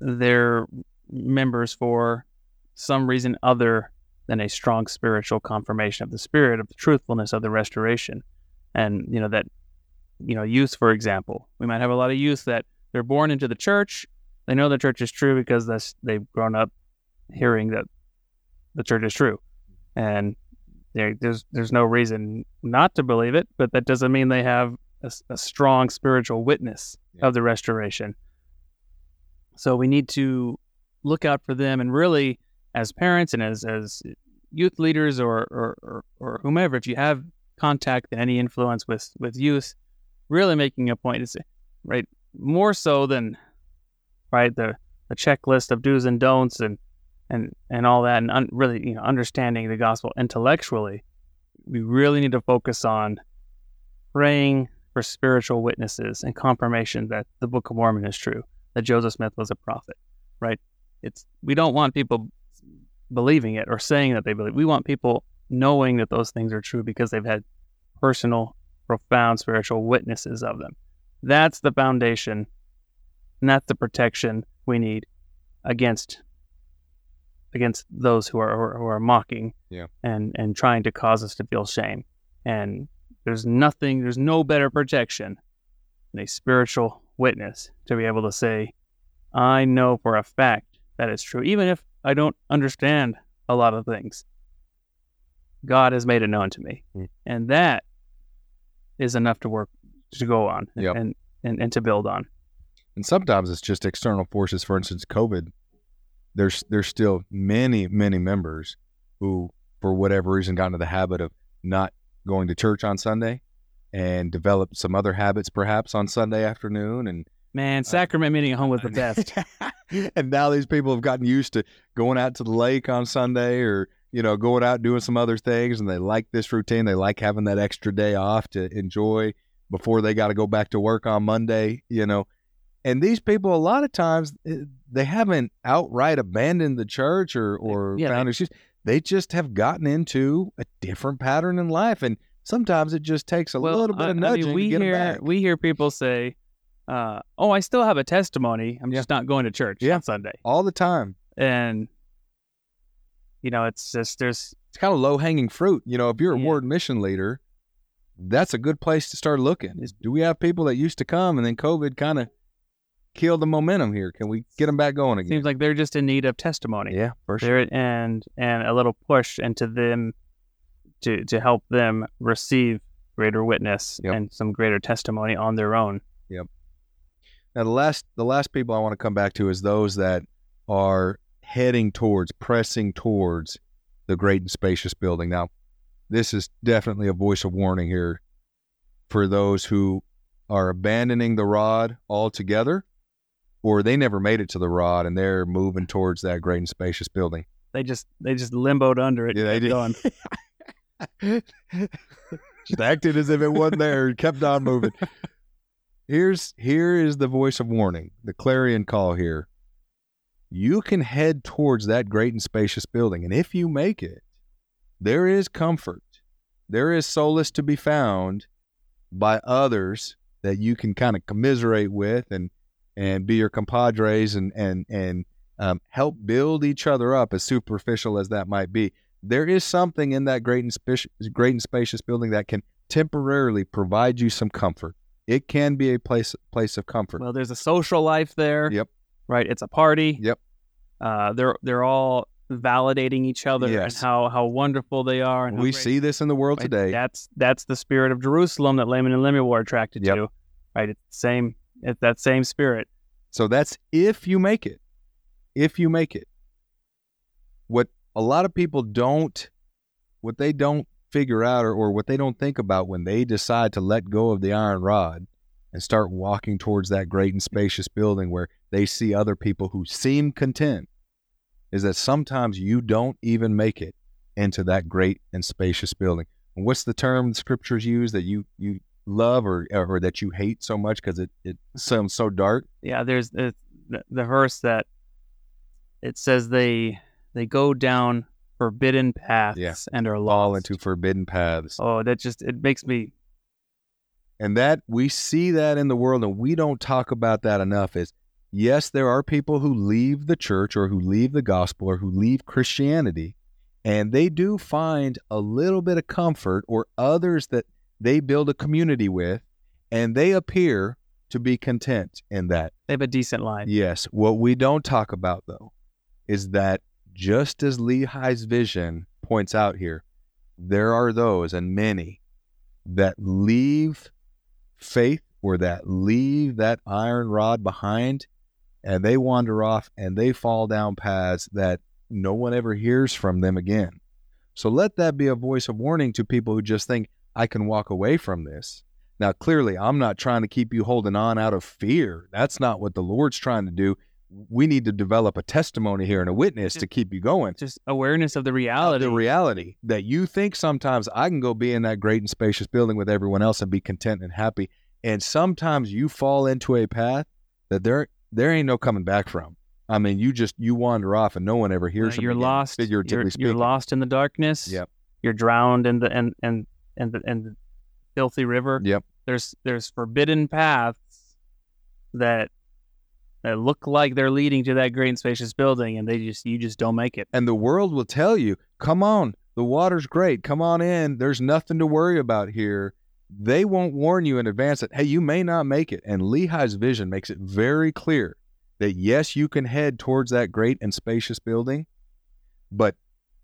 they're members for some reason other than a strong spiritual confirmation of the spirit of the truthfulness of the restoration. And you know that you know, youth, for example. We might have a lot of youth that they're born into the church. They know the church is true because that's, they've grown up hearing that the church is true, and there- there's there's no reason not to believe it. But that doesn't mean they have a strong spiritual witness Yeah. of the restoration. So we need to look out for them, and really, as parents and as as youth leaders or or, or, or whomever, if you have contact and any influence with with youth, really making a point is right more so than right the the checklist of do's and don'ts and and and all that and un, really you know understanding the gospel intellectually we really need to focus on praying for spiritual witnesses and confirmation that the book of mormon is true that joseph smith was a prophet right? It's we don't want people believing it or saying that they believe we want people knowing that those things are true because they've had personal profound spiritual witnesses of them. That's the foundation and that's the protection we need against against those who are who are mocking Yeah. and and trying to cause us to feel shame. And there's nothing, there's no better protection than a spiritual witness to be able to say, I know for a fact that it's true, even if I don't understand a lot of things. God has made it known to me. Mm. And that is enough to work to go on Yep. and, and, and to build on. And sometimes it's just external forces. For instance, COVID. There's there's still many many members who, for whatever reason, got into the habit of not going to church on Sunday, and developed some other habits perhaps on Sunday afternoon. And Man, sacrament meeting at home was the best. and now these people have gotten used to going out to the lake on Sunday or you know going out doing some other things, and they like this routine. They like having that extra day off to enjoy before they got to go back to work on Monday. You know, and these people a lot of times eh, they haven't outright abandoned the church or or Yeah, found excuse. They just have gotten into a different pattern in life, and sometimes it just takes a little bit I- of I nudging mean, we to get hear we hear people say, uh, "Oh, I still have a testimony. I'm Yeah. just not going to church Yeah. on Sunday." all the time. And you know, it's just there's it's kind of low hanging fruit. You know, if you're a Yeah. ward mission leader, that's a good place to start looking. Is do we have people that used to come and then COVID kind of killed the momentum here? Can we get them back going again? seems like they're just in need of testimony. yeah, for sure. There and and a little push into them to to help them receive greater witness Yep. and some greater testimony on their own. Now the last the last people I want to come back to is those that are heading towards, pressing towards the great and spacious building. Now, this is definitely a voice of warning here for those who are abandoning the rod altogether, or they never made it to the rod and they're moving towards that great and spacious building. They just they just limboed under it. Yeah, they did. Going. Just acted as if it wasn't there, and kept on moving. Here's here is the voice of warning, the clarion call here. You can head towards that great and spacious building, and if you make it, there is comfort, there is solace to be found by others that you can kind of commiserate with and and be your compadres and and and um, help build each other up, as superficial as that might be there is something in that great and, spacious, great and spacious building that can temporarily provide you some comfort. It can be a place place of comfort. Well, there's a social life there. Yep. Right. It's a party. Yep. Uh, they're they're all validating each other and Yes. how how wonderful they are. And we see this in the world right? today. That's that's the spirit of Jerusalem that Laman and Lemuel were attracted Yep. to. Right. It's the same. It's that same spirit. So that's if you make it. If you make it. What a lot of people don't, what they don't figure out or, or what they don't think about when they decide to let go of the iron rod and start walking towards that great and spacious building where they see other people who seem content is that sometimes you don't even make it into that great and spacious building. And what's the term the scriptures use that you, you love or, or that you hate so much because it, it sounds so dark? Yeah. There's the, the verse that it says they they go down forbidden paths Yeah. and are fall lost. into forbidden paths. Oh, that just it makes me And that we see that in the world and we don't talk about that enough is yes, there are people who leave the church or who leave the gospel or who leave Christianity and they do find a little bit of comfort or others that they build a community with and they appear to be content in that. they have a decent life. Yes. What we don't talk about, though, is that just as Lehi's vision points out here, there are those and many that leave faith or that leave that iron rod behind and they wander off and they fall down paths that no one ever hears from them again. So let that be a voice of warning to people who just think, I can walk away from this. Now, clearly, I'm not trying to keep you holding on out of fear. That's not what the Lord's trying to do. We need to develop a testimony here and a witness to keep you going. Just awareness of the reality. The reality that you think sometimes I can go be in that great and spacious building with everyone else and be content and happy. And sometimes you fall into a path that there there ain't no coming back from. I mean, you just you wander off and no one ever hears from you're you again, lost. figuratively You're, speaking. you're lost in the darkness. Yep. You're drowned in the and and and the and the filthy river. Yep. There's there's forbidden paths that that look like they're leading to that great and spacious building, and they just you just don't make it. And the world will tell you, come on, the water's great. Come on in. There's nothing to worry about here. They won't warn you in advance that, hey, you may not make it. And Lehi's vision makes it very clear that yes, you can head towards that great and spacious building, but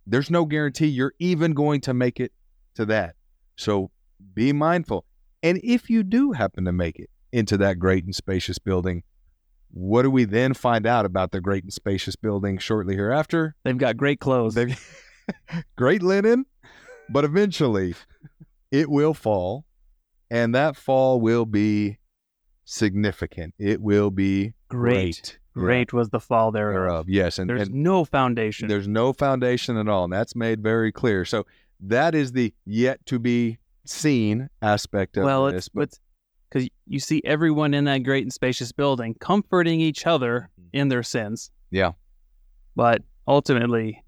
there's no guarantee you're even going to make it to that. So be mindful. And if you do happen to make it into that great and spacious building, what do we then find out about the great and spacious building shortly hereafter? They've got great clothes. They've great linen, but eventually it will fall, and that fall will be significant. It will be great. great. Great was the fall thereof. thereof. Yes, and There's and no foundation. there's no foundation at all, and that's made very clear. So that is the yet to be seen aspect of well, this. it's it's because you see everyone in that great and spacious building comforting each other in their sins. Yeah. But ultimately,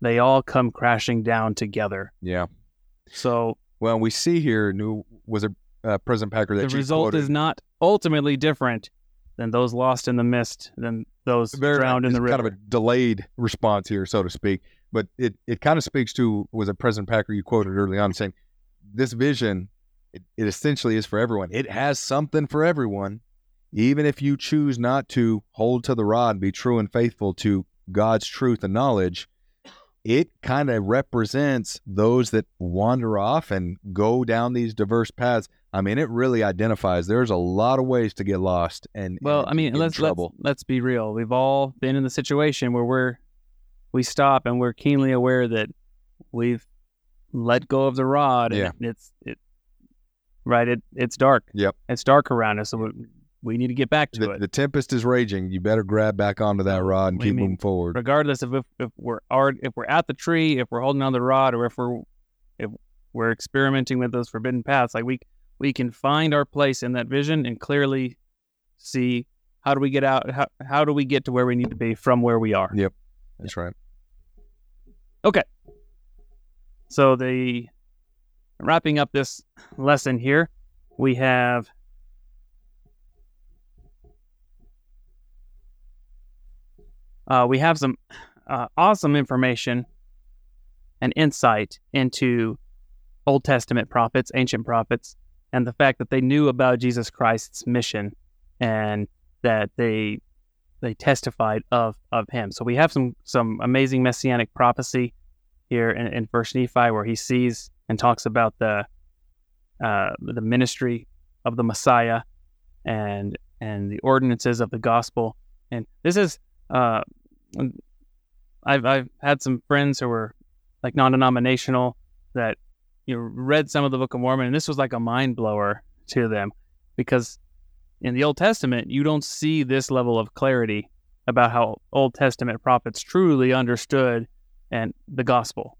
they all come crashing down together. yeah. So Well, we see here new was a uh, President Packer that the result quoted. is not ultimately different than those lost in the mist, than those very drowned in the river. kind of a delayed response here, so to speak. But it, it kind of speaks to was a President Packer you quoted early on saying this vision it, it essentially is for everyone. It has something for everyone, even if you choose not to hold to the rod, be true and faithful to God's truth and knowledge. It kind of represents those that wander off and go down these diverse paths. I mean, it really identifies. There's a lot of ways to get lost and Well, and I mean, let's, let's let's be real. We've all been in the situation where we're we stop and we're keenly aware that we've let go of the rod. And Yeah. it's it right. It it's dark. Yep. It's dark around us, so we, we need to get back to the, it. the tempest is raging. You better grab back onto that rod and What keep mean? moving forward. Regardless of if, if we're if we're at the tree, if we're holding on the rod, or if we're if we're experimenting with those forbidden paths, like we we can find our place in that vision and clearly see how do we get out how, how do we get to where we need to be from where we are. Yep that's right. Okay so the wrapping up this lesson here, we have uh, we have some uh, awesome information and insight into Old Testament prophets, ancient prophets, and the fact that they knew about Jesus Christ's mission and that they they testified of of him. So we have some some amazing messianic prophecy here in, in First Nephi, where he sees and talks about the uh, the ministry of the Messiah and and the ordinances of the gospel. And this is uh, I've I've had some friends who were like non-denominational that you know read some of the Book of Mormon, and this was like a mind blower to them because in the Old Testament you don't see this level of clarity about how Old Testament prophets truly understood and the gospel,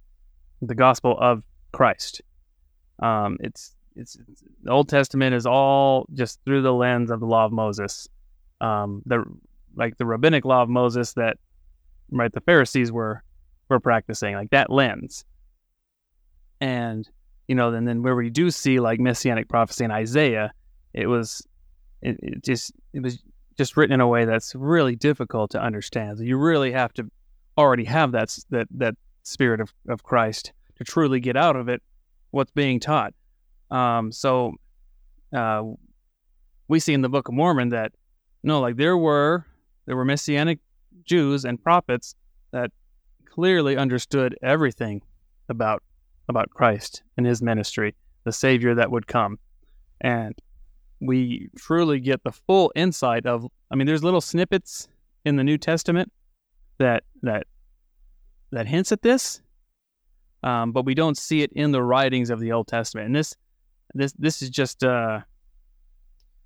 the gospel of Christ. Um, it's, it's the Old Testament is all just through the lens of the law of Moses, um, the like the rabbinic law of Moses that right the Pharisees were were practicing like that lens, and you know then then where we do see like messianic prophecy in Isaiah, it was it, it just it was just written in a way that's really difficult to understand. So you really have to already have that that that spirit of, of Christ to truly get out of it what's being taught. Um, so uh, we see in the Book of Mormon that no, like there were there were messianic Jews and prophets that clearly understood everything about about Christ and his ministry, the Savior that would come, and we truly get the full insight of. I mean, there's little snippets in the New Testament that that that hints at this, um, but we don't see it in the writings of the Old Testament. And this this this is just uh,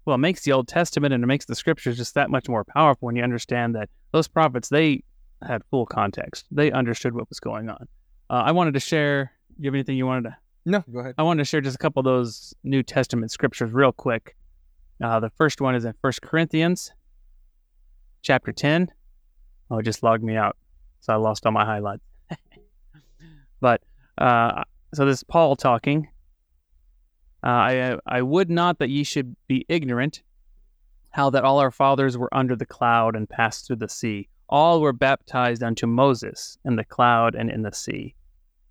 well, it makes the Old Testament and it makes the Scriptures just that much more powerful when you understand that those prophets they had full context. They understood what was going on. Uh, I wanted to share. Do you have anything you wanted to? No, go ahead. I wanted to share just a couple of those New Testament scriptures real quick. Uh, the first one is in First Corinthians, chapter ten. Oh, it just logged me out, so I lost all my highlights. but uh, so this is Paul talking. Uh, I I would not that ye should be ignorant how that all our fathers were under the cloud and passed through the sea. All were baptized unto Moses in the cloud and in the sea.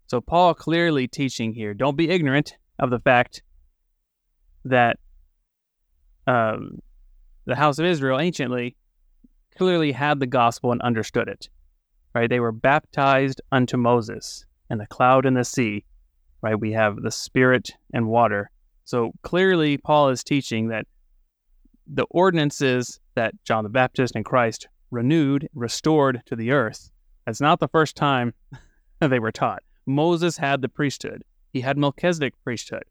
So, Paul clearly teaching here don't be ignorant of the fact that um, the house of Israel anciently clearly had the gospel and understood it. Right? They were baptized unto Moses in the cloud and the sea. Right? We have the spirit and water. So clearly, Paul is teaching that the ordinances that John the Baptist and Christ renewed, restored to the earth, that's not the first time they were taught. Moses had the priesthood, he had Melchizedek priesthood.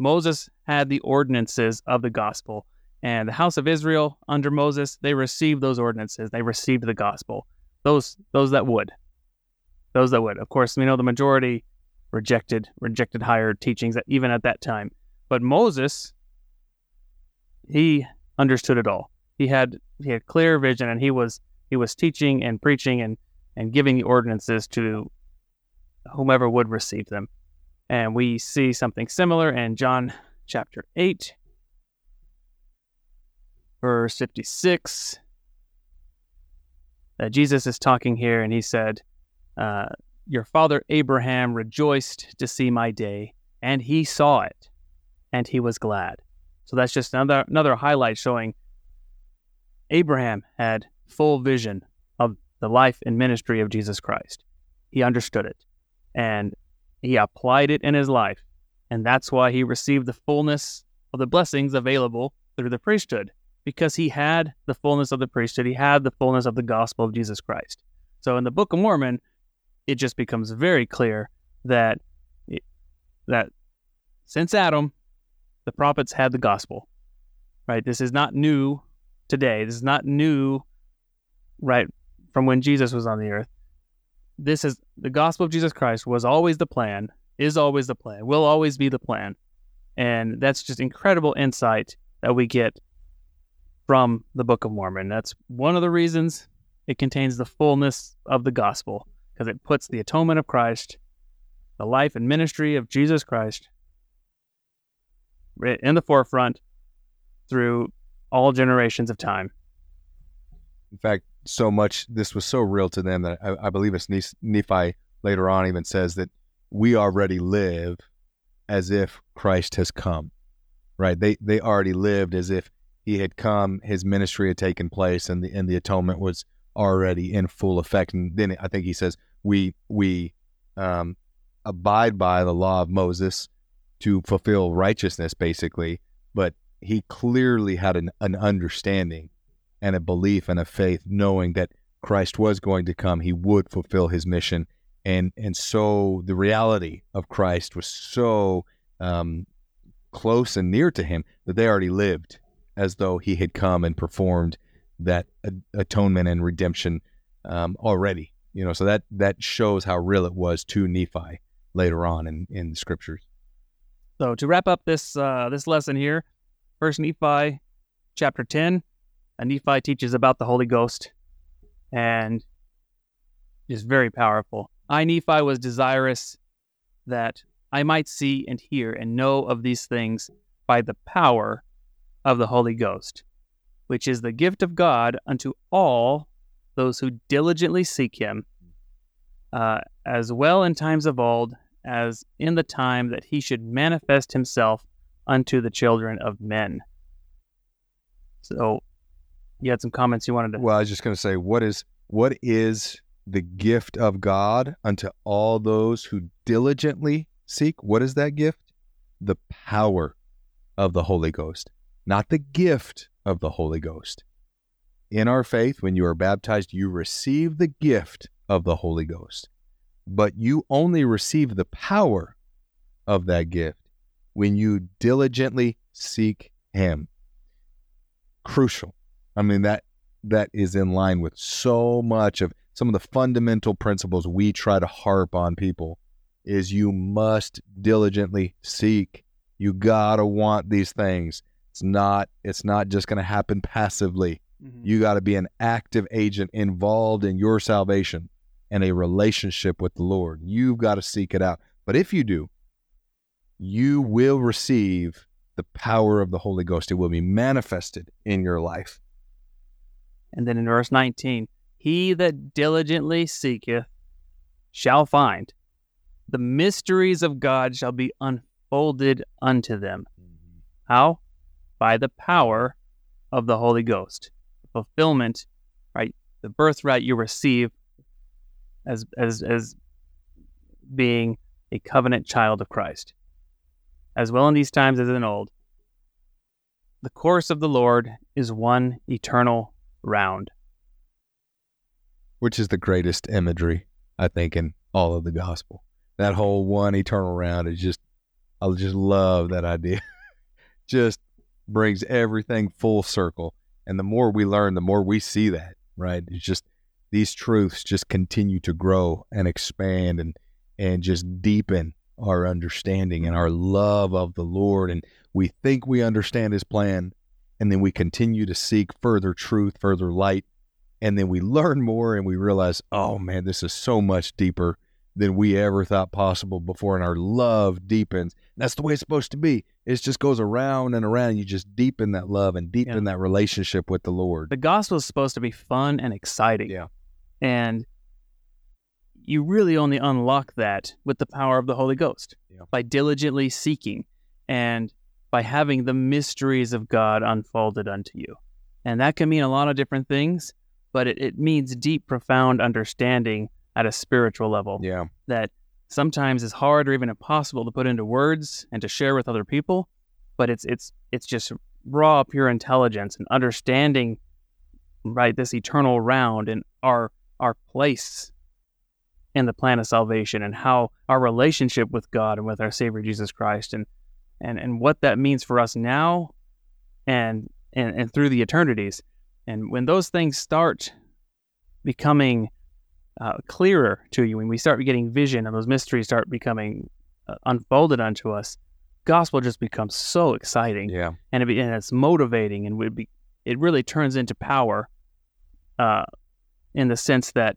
Moses had the ordinances of the gospel. And the house of Israel under Moses, they received those ordinances. They received the gospel. Those those that would. Those that would. Of course, we know the majority rejected rejected higher teachings even at that time. But Moses, he understood it all. He had he had clear vision and he was he was teaching and preaching and, and giving the ordinances to whomever would receive them. And we see something similar in John chapter 8, verse 56. Uh, Jesus is talking here and he said, uh, Your father Abraham rejoiced to see my day, and he saw it, and he was glad. So that's just another, another highlight showing Abraham had full vision of the life and ministry of Jesus Christ. He understood it. And he applied it in his life. And that's why he received the fullness of the blessings available through the priesthood, because he had the fullness of the priesthood. He had the fullness of the gospel of Jesus Christ. So in the Book of Mormon, it just becomes very clear that that since Adam, the prophets had the gospel. Right? This is not new today. This is not new right from when Jesus was on the earth this is the gospel of Jesus Christ was always the plan, is always the plan, will always be the plan. And that's just incredible insight that we get from the Book of Mormon. That's one of the reasons it contains the fullness of the gospel, because it puts the atonement of Christ, the life and ministry of Jesus Christ in the forefront through all generations of time. In fact, so much this was so real to them that I, I believe it's Nephi later on even says that we already live as if Christ has come. Right? They they already lived as if he had come, his ministry had taken place, and the and the atonement was already in full effect. And then I think he says we we um, abide by the law of Moses to fulfill righteousness, basically. But he clearly had an, an understanding and a belief and a faith, knowing that Christ was going to come, he would fulfill his mission. And, and so the reality of Christ was so um, close and near to him that they already lived as though he had come and performed that atonement and redemption um, already. You know, so that that shows how real it was to Nephi later on in, in the scriptures. So to wrap up this uh, this lesson here, First Nephi, chapter ten, and Nephi teaches about the Holy Ghost and is very powerful. I, Nephi, was desirous that I might see and hear and know of these things by the power of the Holy Ghost, which is the gift of God unto all those who diligently seek him, uh, as well in times of old as in the time that he should manifest himself unto the children of men. So you had some comments you wanted to. Well, I was just going to say, what is what is the gift of God unto all those who diligently seek? What is that gift? The power of the Holy Ghost, not the gift of the Holy Ghost. In our faith, when you are baptized, you receive the gift of the Holy Ghost, but you only receive the power of that gift when you diligently seek Him. Crucial. I mean that that is in line with so much of some of the fundamental principles we try to harp on people is you must diligently seek. You got to want these things. It's not it's not just to happen passively. Mm-hmm. You got to be an active agent involved in your salvation and a relationship with the Lord. You've got to seek it out. But if you do, you will receive the power of the Holy Ghost. It will be manifested in your life. And then in verse 19, he that diligently seeketh shall find. The mysteries of God shall be unfolded unto them. How? By the power of the Holy Ghost. Fulfillment, right? The birthright you receive as as as being a covenant child of Christ. As well in these times as in old. The course of the Lord is one eternal round. Which is the greatest imagery, I think, in all of the gospel. That whole one eternal round is just I just love that idea. just brings everything full circle. And the more we learn, the more we see that, right? It's just these truths just continue to grow and expand and and just deepen our understanding and our love of the Lord. And we think we understand his plan, and then we continue to seek further truth, further light. And then we learn more and we realize, oh man, this is so much deeper than we ever thought possible before. And our love deepens. That's the way it's supposed to be. It just goes around and around. You just deepen that love and deepen yeah. that relationship with the Lord. The gospel is supposed to be fun and exciting. Yeah. And you really only unlock that with the power of the Holy Ghost yeah. by diligently seeking and by having the mysteries of God unfolded unto you. And that can mean a lot of different things, but it, it means deep, profound understanding at a spiritual level. Yeah. That sometimes is hard or even impossible to put into words and to share with other people, but it's it's it's just raw pure intelligence and understanding right this eternal round and our our place in the plan of salvation and how our relationship with God and with our Savior Jesus Christ and and and what that means for us now and and, and through the eternities. And when those things start becoming uh, clearer to you, when we start getting vision and those mysteries start becoming uh, unfolded unto us, gospel just becomes so exciting. Yeah, and, it, and it's motivating, and it, be, it really turns into power, uh, in the sense that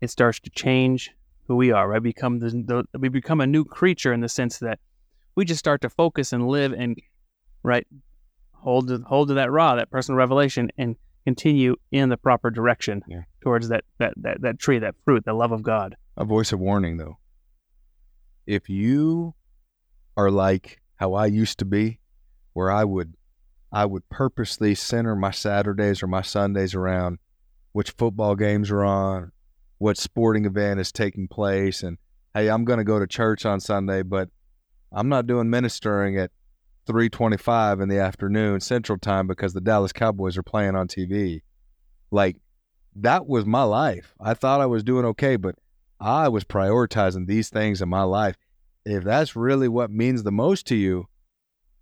it starts to change who we are. Right, become the, the, we become a new creature in the sense that we just start to focus and live and right hold to, hold to that raw, that personal revelation, and continue in the proper direction yeah. towards that, that that that tree, that fruit, the love of God. A voice of warning, though. If you are like how I used to be, where I would I would purposely center my Saturdays or my Sundays around which football games are on, what sporting event is taking place, and hey, I'm going to go to church on Sunday, but I'm not doing ministering at 3:25 in the afternoon Central Time because the Dallas Cowboys are playing on TV. Like that was my life. I thought I was doing okay, but I was prioritizing these things in my life. If that's really what means the most to you,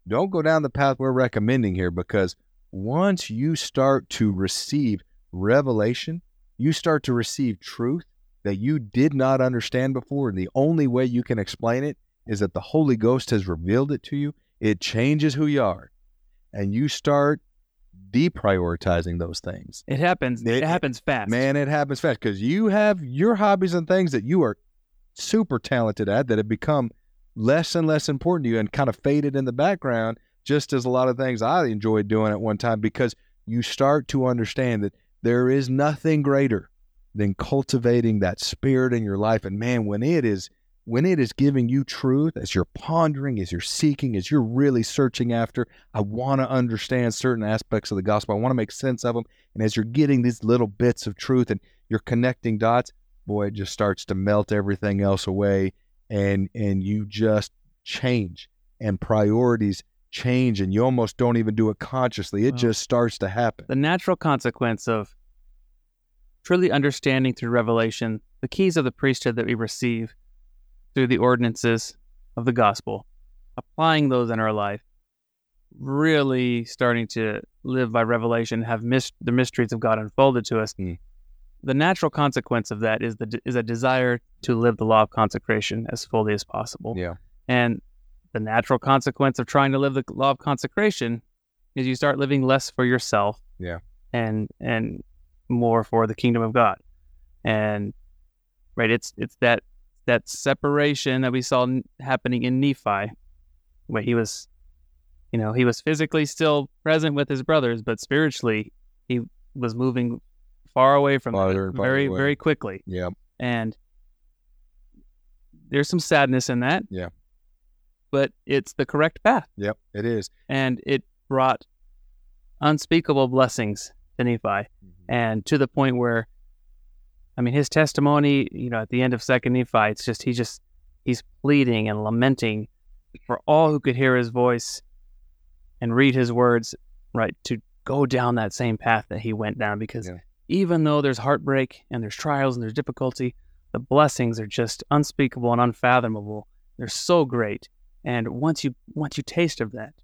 don't go down the path we're recommending here because once you start to receive revelation, you start to receive truth that you did not understand before, and the only way you can explain it is that the Holy Ghost has revealed it to you it changes who you are, and you start deprioritizing those things. It happens. It, it happens fast. Man, it happens fast because you have your hobbies and things that you are super talented at that have become less and less important to you and kind of faded in the background, just as a lot of things I enjoyed doing at one time because you start to understand that there is nothing greater than cultivating that spirit in your life. And man, when it is when it is giving you truth, as you're pondering, as you're seeking, as you're really searching after, I want to understand certain aspects of the gospel. I want to make sense of them. And as you're getting these little bits of truth and you're connecting dots, boy, it just starts to melt everything else away. And, and you just change and priorities change and you almost don't even do it consciously. It just starts to happen. The natural consequence of truly understanding through revelation the keys of the priesthood that we receive through the ordinances of the gospel, applying those in our life, really starting to live by revelation, have mis- the mysteries of God unfolded to us. Mm. The natural consequence of that is the is a desire to live the law of consecration as fully as possible. Yeah. And the natural consequence of trying to live the law of consecration is you start living less for yourself. Yeah. And and more for the kingdom of God. And right, it's it's that that separation that we saw happening in Nephi, where he was you know, he was physically still present with his brothers, but spiritually he was moving far away from Farther them very, away. very quickly. Yeah. And there's some sadness in that. Yeah. But it's the correct path. Yep. It is. And it brought unspeakable blessings to Nephi. Mm-hmm. And to the point where, I mean, his testimony, you know, at the end of Second Nephi, it's just, he just, he's pleading and lamenting for all who could hear his voice and read his words, right, to go down that same path that he went down. Because Yeah. even though there's heartbreak and there's trials and there's difficulty, the blessings are just unspeakable and unfathomable. They're so great. And once you once you taste of that,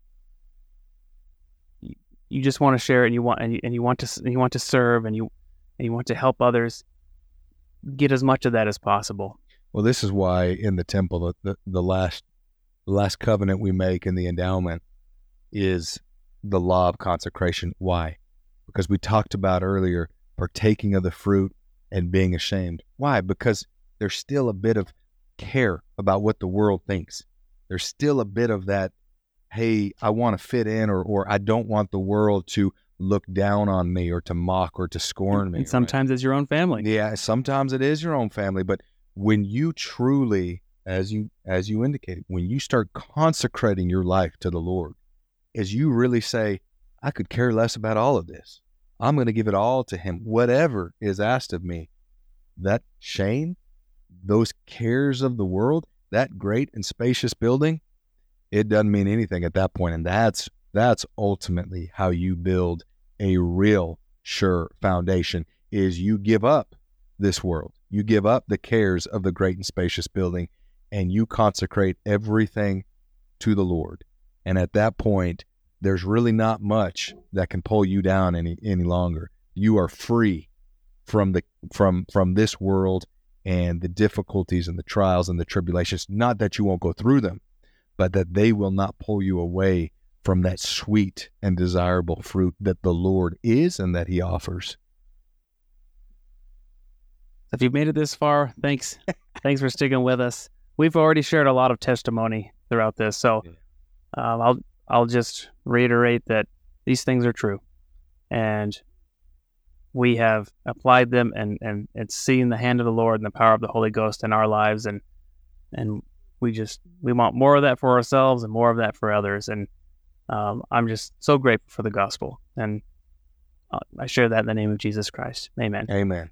you, you just want to share it and you want and you, and you want to and you want to serve and you and you want to help others get as much of that as possible. Well, this is why in the temple, the, the, the last the last covenant we make in the endowment is the law of consecration. Why? Because we talked about earlier partaking of the fruit and being ashamed. Why? Because there's still a bit of care about what the world thinks. There's still a bit of that, hey, I want to fit in or or I don't want the world to look down on me or to mock or to scorn me. And right? sometimes it's your own family. Yeah, sometimes it is your own family, but when you truly, as you as you indicated, when you start consecrating your life to the Lord, as you really say, I could care less about all of this. I'm going to give it all to him, whatever is asked of me. That shame, those cares of the world, that great and spacious building, it doesn't mean anything at that point. And that's that's ultimately how you build a real sure foundation is you give up this world. You give up the cares of the great and spacious building and you consecrate everything to the Lord. And at that point, there's really not much that can pull you down any any longer. You are free from the from from this world and the difficulties and the trials and the tribulations. Not that you won't go through them, but that they will not pull you away from that sweet and desirable fruit that the Lord is and that He offers. If you've made it this far, thanks. thanks for sticking with us. We've already shared a lot of testimony throughout this, so um, I'll I'll just reiterate that these things are true, and we have applied them and and and seen the hand of the Lord and the power of the Holy Ghost in our lives, and and we just we want more of that for ourselves and more of that for others, and um, I'm just so grateful for the gospel, and uh, I share that in the name of Jesus Christ. Amen. Amen.